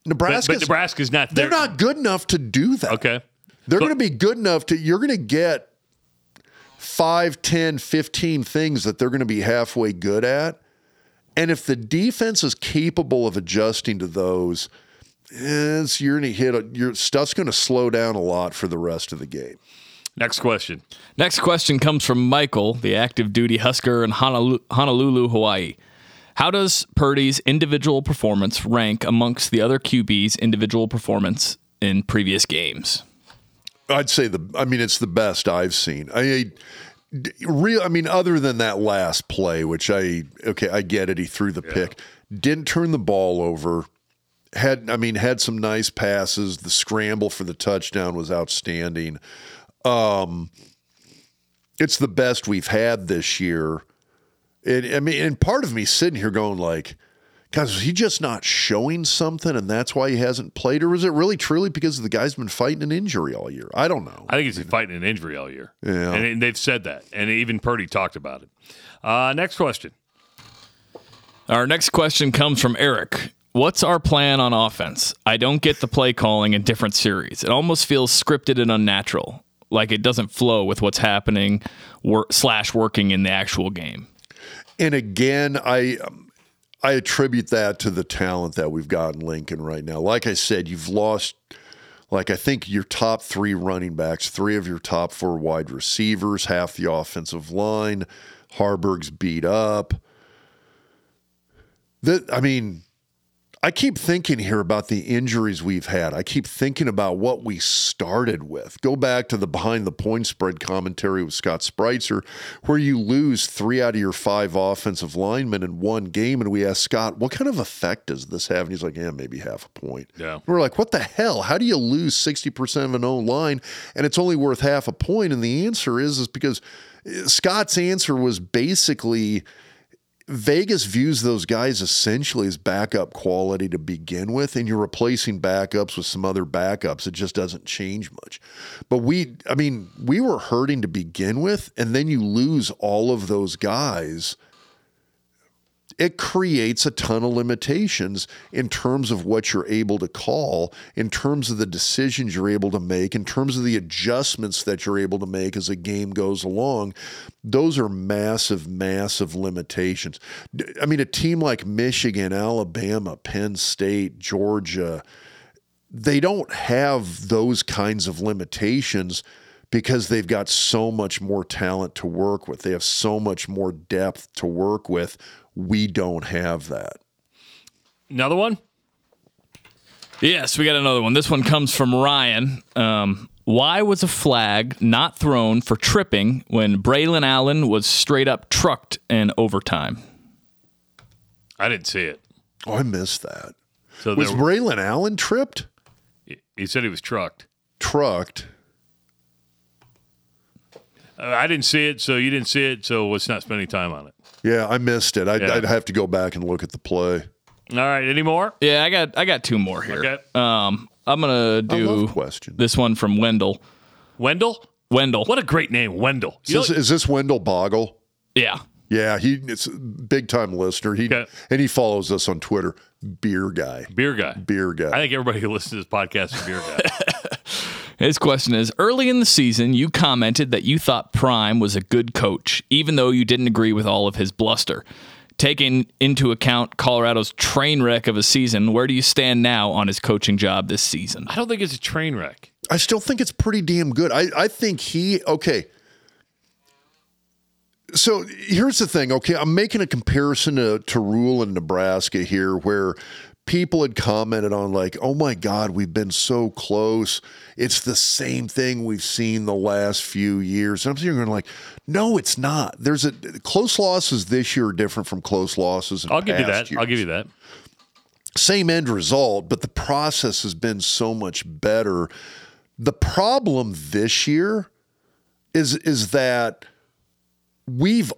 Nebraska. But, but, Nebraska's not there. They're not good enough to do that. Okay. They're going to be good enough to, you're going to get 5, 10, 15 things that they're going to be halfway good at. And if the defense is capable of adjusting to those, it's, you're going to hit, your stuff's going to slow down a lot for the rest of the game. Next question. Next question comes from Michael, the active duty Husker in Honolulu, Honolulu Hawaii. How does Purdy's individual performance rank amongst the other QB's individual performance in previous games? I'd say the. I mean, it's the best I've seen. I real. I mean, other than that last play, which I okay, I get it. He threw the yeah. pick, didn't turn the ball over. Had I mean, had some nice passes. The scramble for the touchdown was outstanding. Um, it's the best we've had this year. And I mean, and part of me sitting here going like, guys, is he just not showing something and that's why he hasn't played? Or is it really truly because the guy's been fighting an injury all year? I don't know. I think he's been fighting an injury all year. Yeah. And they've said that. And even Purdy talked about it. Uh, next question. Our next question comes from Eric. What's our plan on offense? I don't get the play calling in different series. It almost feels scripted and unnatural, like it doesn't flow with what's happening slash working in the actual game. And again, I I attribute that to the talent that we've got in Lincoln right now. Like I said, you've lost like I think your top three running backs, three of your top four wide receivers, half the offensive line. Haarberg's beat up. That I mean, I keep thinking here about the injuries we've had. I keep thinking about what we started with. Go back to the behind the point spread commentary with Scott Spreitzer, where you lose three out of your five offensive linemen in one game. And we asked Scott, what kind of effect does this have? And he's like, yeah, maybe half a point. Yeah. We're like, what the hell? How do you lose 60% of an own line and it's only worth half a point? And the answer is, is because eh, Scott's answer was basically Vegas views those guys essentially as backup quality to begin with, and you're replacing backups with some other backups. It just doesn't change much. But we, I mean, we were hurting to begin with, and then you lose all of those guys it creates a ton of limitations in terms of what you're able to call, in terms of the decisions you're able to make, in terms of the adjustments that you're able to make as a game goes along. Those are massive, massive limitations. I mean, a team like Michigan, Alabama, Penn State, Georgia, they don't have those kinds of limitations because they've got so much more talent to work with. They have so much more depth to work with we don't have that. Another one? Yes, we got another one. This one comes from Ryan. Um, why was a flag not thrown for tripping when Braelon Allen was straight up trucked in overtime? I didn't see it. Oh, I missed that. So was Braelon Allen tripped? He said he was trucked. Trucked. Uh, I didn't see it, so you didn't see it, so let's not spend any time on it. Yeah, I missed it. I'd, yeah. I'd, have to go back and look at the play. All right, any more? Yeah, I got I got two more here. Okay. Um, I'm gonna do question. this one from Wendell. Wendell. Wendell. What a great name, Wendell. Is this, is this, Wendell Boggle? Yeah. Yeah, he it's a big time listener. He Okay. and he follows us on Twitter. Beer guy. Beer guy. Beer guy. I think everybody who listens to this podcast is a beer guy. (laughs) His question is Early in the season, you commented that you thought Prime was a good coach, even though you didn't agree with all of his bluster. Taking into account Colorado's train wreck of a season, where do you stand now on his coaching job this season? I don't think it's a train wreck. I still think it's pretty damn good. I, I think he okay. So here's the thing. Okay, I'm making a comparison to, to Rhule in Nebraska here, where people had commented on like, "Oh my God, we've been so close. It's the same thing we've seen the last few years." And I'm sitting going like, "No, it's not. There's a close losses this year are different from close losses. In I'll give you that. I'll give you that. same end result, but the process has been so much better. The problem this year is is that we've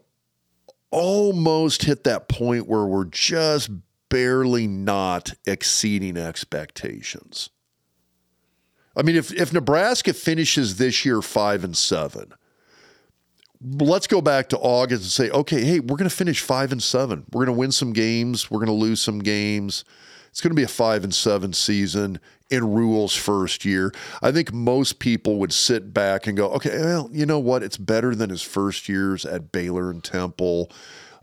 almost hit that point where we're just barely not exceeding expectations. I mean, if if Nebraska finishes this year five and seven, let's go back to August and say, okay, hey, we're going to finish five and seven. We're going to win some games. We're going to lose some games. It's going to be a five and seven season in Rhule's first year. I think most people would sit back and go, okay, well, you know what? It's better than his first years at Baylor and Temple.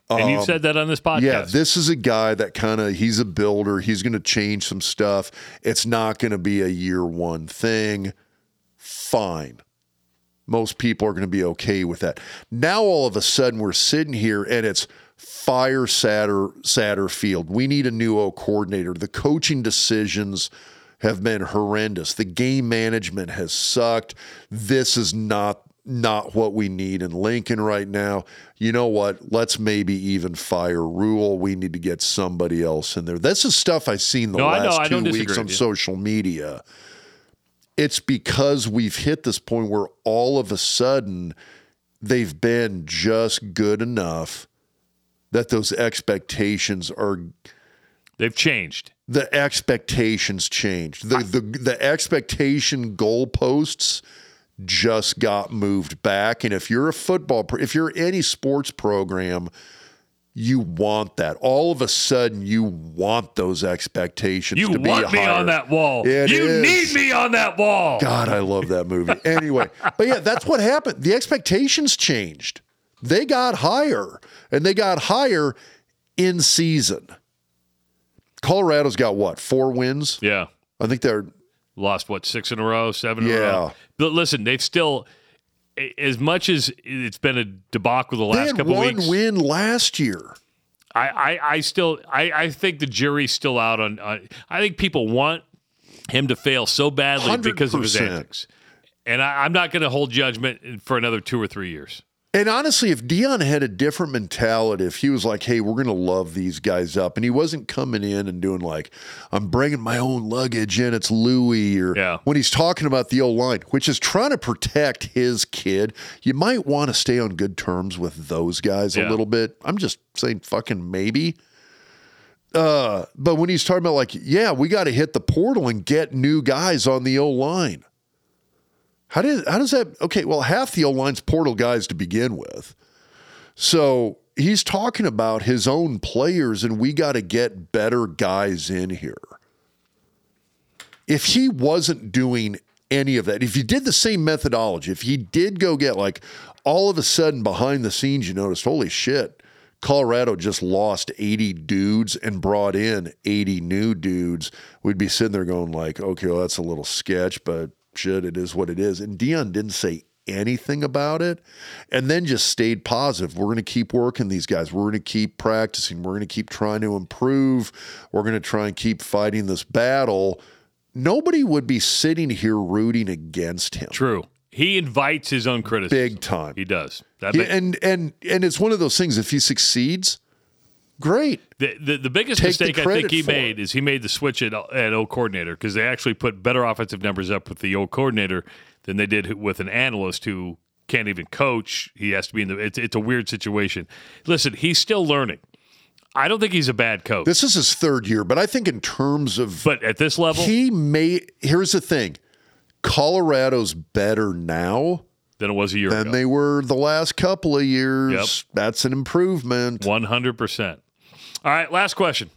And you've said that on this podcast. Um, Yeah, this is a guy that kind of he's a builder. He's going to change some stuff. It's not going to be a year one thing. Fine. Most people are going to be okay with that. Now all of a sudden we're sitting here and it's fire sadder Satterfield. We need a new O coordinator. The coaching decisions have been horrendous. The game management has sucked. This is not not what we need in Lincoln right now. You know what? Let's maybe even fire Rhule. We need to get somebody else in there. This is stuff I've seen the No, last two weeks on social media. It's because we've hit this point where all of a sudden they've been just good enough that those expectations are They've changed. the expectations changed. The the the expectation goalposts just got moved back. And if you're a football, if you're any sports program, you want that. All of a sudden, you want those expectations You to be want me on that wall. It you is. need me on that wall. God, I love that movie. (laughs) Anyway, but yeah, that's what happened. The expectations changed. They got higher, and they got higher in season. Colorado's got what four wins? Yeah. I think they're Lost what six in a row, seven in a row. Yeah. But listen, they've still, as much as it's been a debacle the last they last had couple one weeks, win last year. I, I, I still, I, I think the jury's still out on, on. I think people want him to fail so badly because of his antics, and I, I'm not going to hold judgment for another two or three years. And honestly, if Deion had a different mentality, if he was like, "Hey, we're going to love these guys up," and he wasn't coming in and doing like, "I'm bringing my own luggage in," it's Louis, or Yeah. when he's talking about the O line, which is trying to protect his kid, you might want to stay on good terms with those guys Yeah. a little bit. I'm just saying, fucking maybe. Uh, but when he's talking about like, yeah, we got to hit the portal and get new guys on the O line. How did how does that okay, well half the O line's portal guys to begin with. So he's talking about his own players and we got to get better guys in here. If he wasn't doing any of that, if he did the same methodology, if he did go get like all of a sudden behind the scenes you noticed, holy shit, Colorado just lost 80 dudes and brought in 80 new dudes, we'd be sitting there going like, okay, well, that's a little sketch, but shit, it is what it is. And Deion didn't say anything about it and then just stayed positive. We're going to keep working these guys. We're going to keep practicing. We're going to keep trying to improve. We're going to try and keep fighting this battle. Nobody would be sitting here rooting against him. True. He invites his own criticism. Big time. He does. That He- ma- and and and it's one of those things if he succeeds, great. The, the, the biggest Take the mistake I think he made it. is he made the switch at, at O coordinator because they actually put better offensive numbers up with the O coordinator than they did with an analyst who can't even coach. He has to be in the. It's, it's a weird situation. Listen, he's still learning. I don't think he's a bad coach, This is his third year, but I think in terms of but at this level, he may here's the thing. Colorado's better now than it was a year ago. than ago. they were the last couple of years. Yep. That's an improvement. 100%. All right, last question.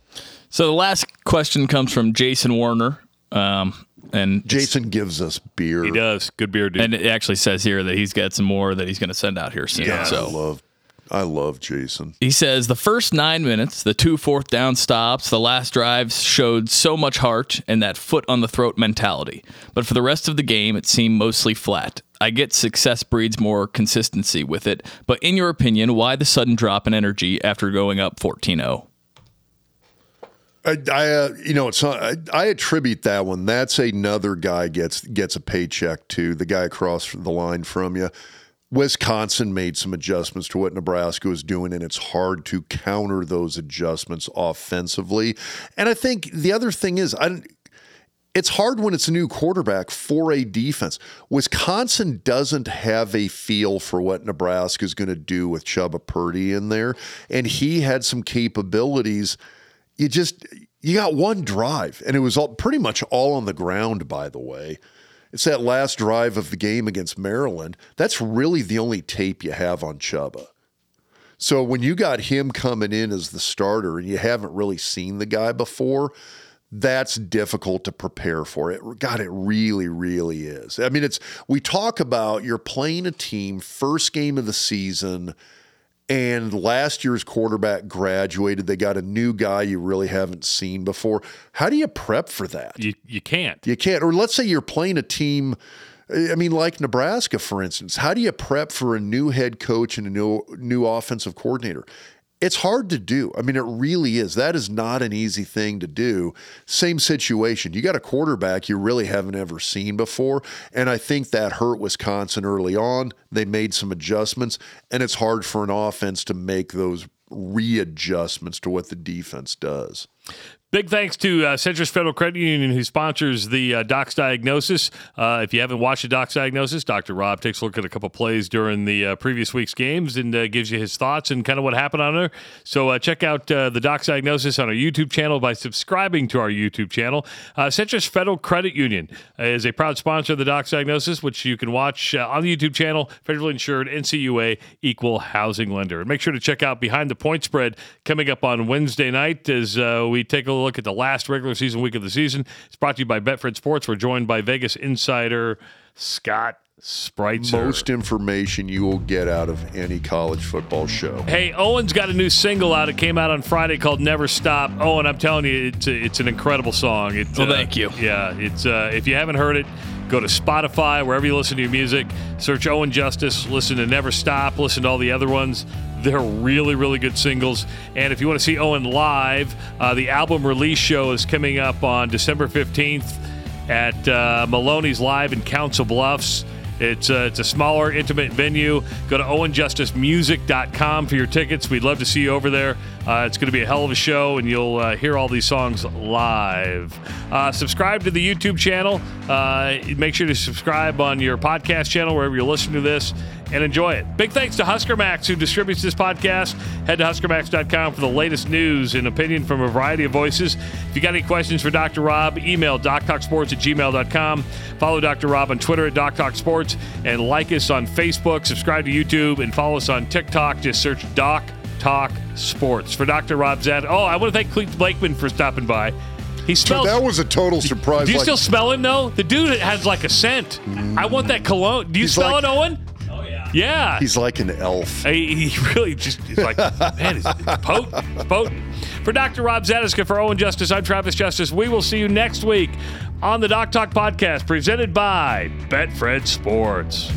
So the last question comes from Jason Warner, um, and Jason gives us beer. He does. Good beer, dude. and it actually says here that he's got some more that he's going to send out here soon. Yeah. I love, I love Jason. He says the first nine minutes, the two fourth down stops, the last drives showed so much heart and that foot on the throat mentality. But for the rest of the game, it seemed mostly flat. I get success breeds more consistency with it, but in your opinion, why the sudden drop in energy after going up oh? 14 0? I, I uh, you know, it's not, I, I attribute that one. That's another guy gets gets a paycheck to The guy across the line from you. Wisconsin made some adjustments to what Nebraska was doing, and it's hard to counter those adjustments offensively. And I think the other thing is, I it's hard when it's a new quarterback for a defense. Wisconsin doesn't have a feel for what Nebraska is going to do with Chubba Purdy in there, and he had some capabilities. You just you got one drive, and it was all, pretty much all on the ground. By the way, it's that last drive of the game against Maryland. That's really the only tape you have on Chubba. So when you got him coming in as the starter and you haven't really seen the guy before, that's difficult to prepare for. It God, it really, really is. I mean, it's we talk about you're playing a team first game of the season, and last year's quarterback graduated. They got a new guy you really haven't seen before. How do you prep for that? you, you can't. You can't. Or let's say you're playing a team. I mean, like Nebraska, for instance. How do you prep for a new head coach and a new new offensive coordinator? It's hard to do. I mean, it really is. That is not an easy thing to do. Same situation. You got a quarterback you really haven't ever seen before. And I think that hurt Wisconsin early on. They made some adjustments, and it's hard for an offense to make those readjustments to what the defense does. Big thanks to uh, Centris Federal Credit Union, who sponsors the uh, Doc's Diagnosis. Uh, if you haven't watched the Doc's Diagnosis, Dr. Rob takes a look at a couple plays during the uh, previous week's games and uh, gives you his thoughts and kind of what happened on there. So uh, check out the Doc's Diagnosis on our YouTube channel by subscribing to our YouTube channel. Centris Federal Credit Union is a proud sponsor of the Doc's Diagnosis, which you can watch on the YouTube channel, federally insured NCUA equal housing lender. And make sure to check out Behind the Point Spread coming up on Wednesday night as we take a look at the last regular season week of the season. It's brought to you by Betfred Sports. We're joined by Vegas insider Scott Spreitzer. Most information you will get out of any college football show. Hey, Owen's got a new single out. It came out on Friday called "Never Stop." Owen, I'm telling you, it's a, it's an incredible song. It, Well, thank you. Yeah, it's uh, if you haven't heard it, go to Spotify wherever you listen to your music. Search Owen Justice. Listen to "Never Stop." Listen to all the other ones. They're really, really good singles. And if you want to see Owen live, uh, the album release show is coming up on December 15th at uh, Maloney's Live in Council Bluffs. It's a, it's a smaller, intimate venue. Go to owenjusticemusic.com for your tickets. We'd love to see you over there. Uh, it's going to be a hell of a show, and you'll uh, hear all these songs live. Uh, subscribe to the YouTube channel. Uh, make sure to subscribe on your podcast channel, wherever you're listening to this, and enjoy it. Big thanks to Husker Max, who distributes this podcast. Head to huskermax.com for the latest news and opinion from a variety of voices. If you got any questions for Dr. Rob, email doctalksports at gmail.com. Follow Dr. Rob on Twitter at DocTalkSports and like us on Facebook. Subscribe to YouTube and follow us on TikTok. Just search Doc Talk Sports. For Dr. Rob Zad. Oh, I want to thank Clete Blakeman for stopping by. He smells. That was a total surprise. Do you Like, still smell him though? The dude has like a scent. Mm. I want that cologne. Do you smell like- it, Owen? Oh yeah. Yeah. he's like an elf. He, he really just he's like, man, it's, it's potent. It's potent. For Dr. Rob Zatechka, for Owen Justice, I'm Travis Justice. We will see you next week on the Doc Talk podcast presented by Betfred Sports.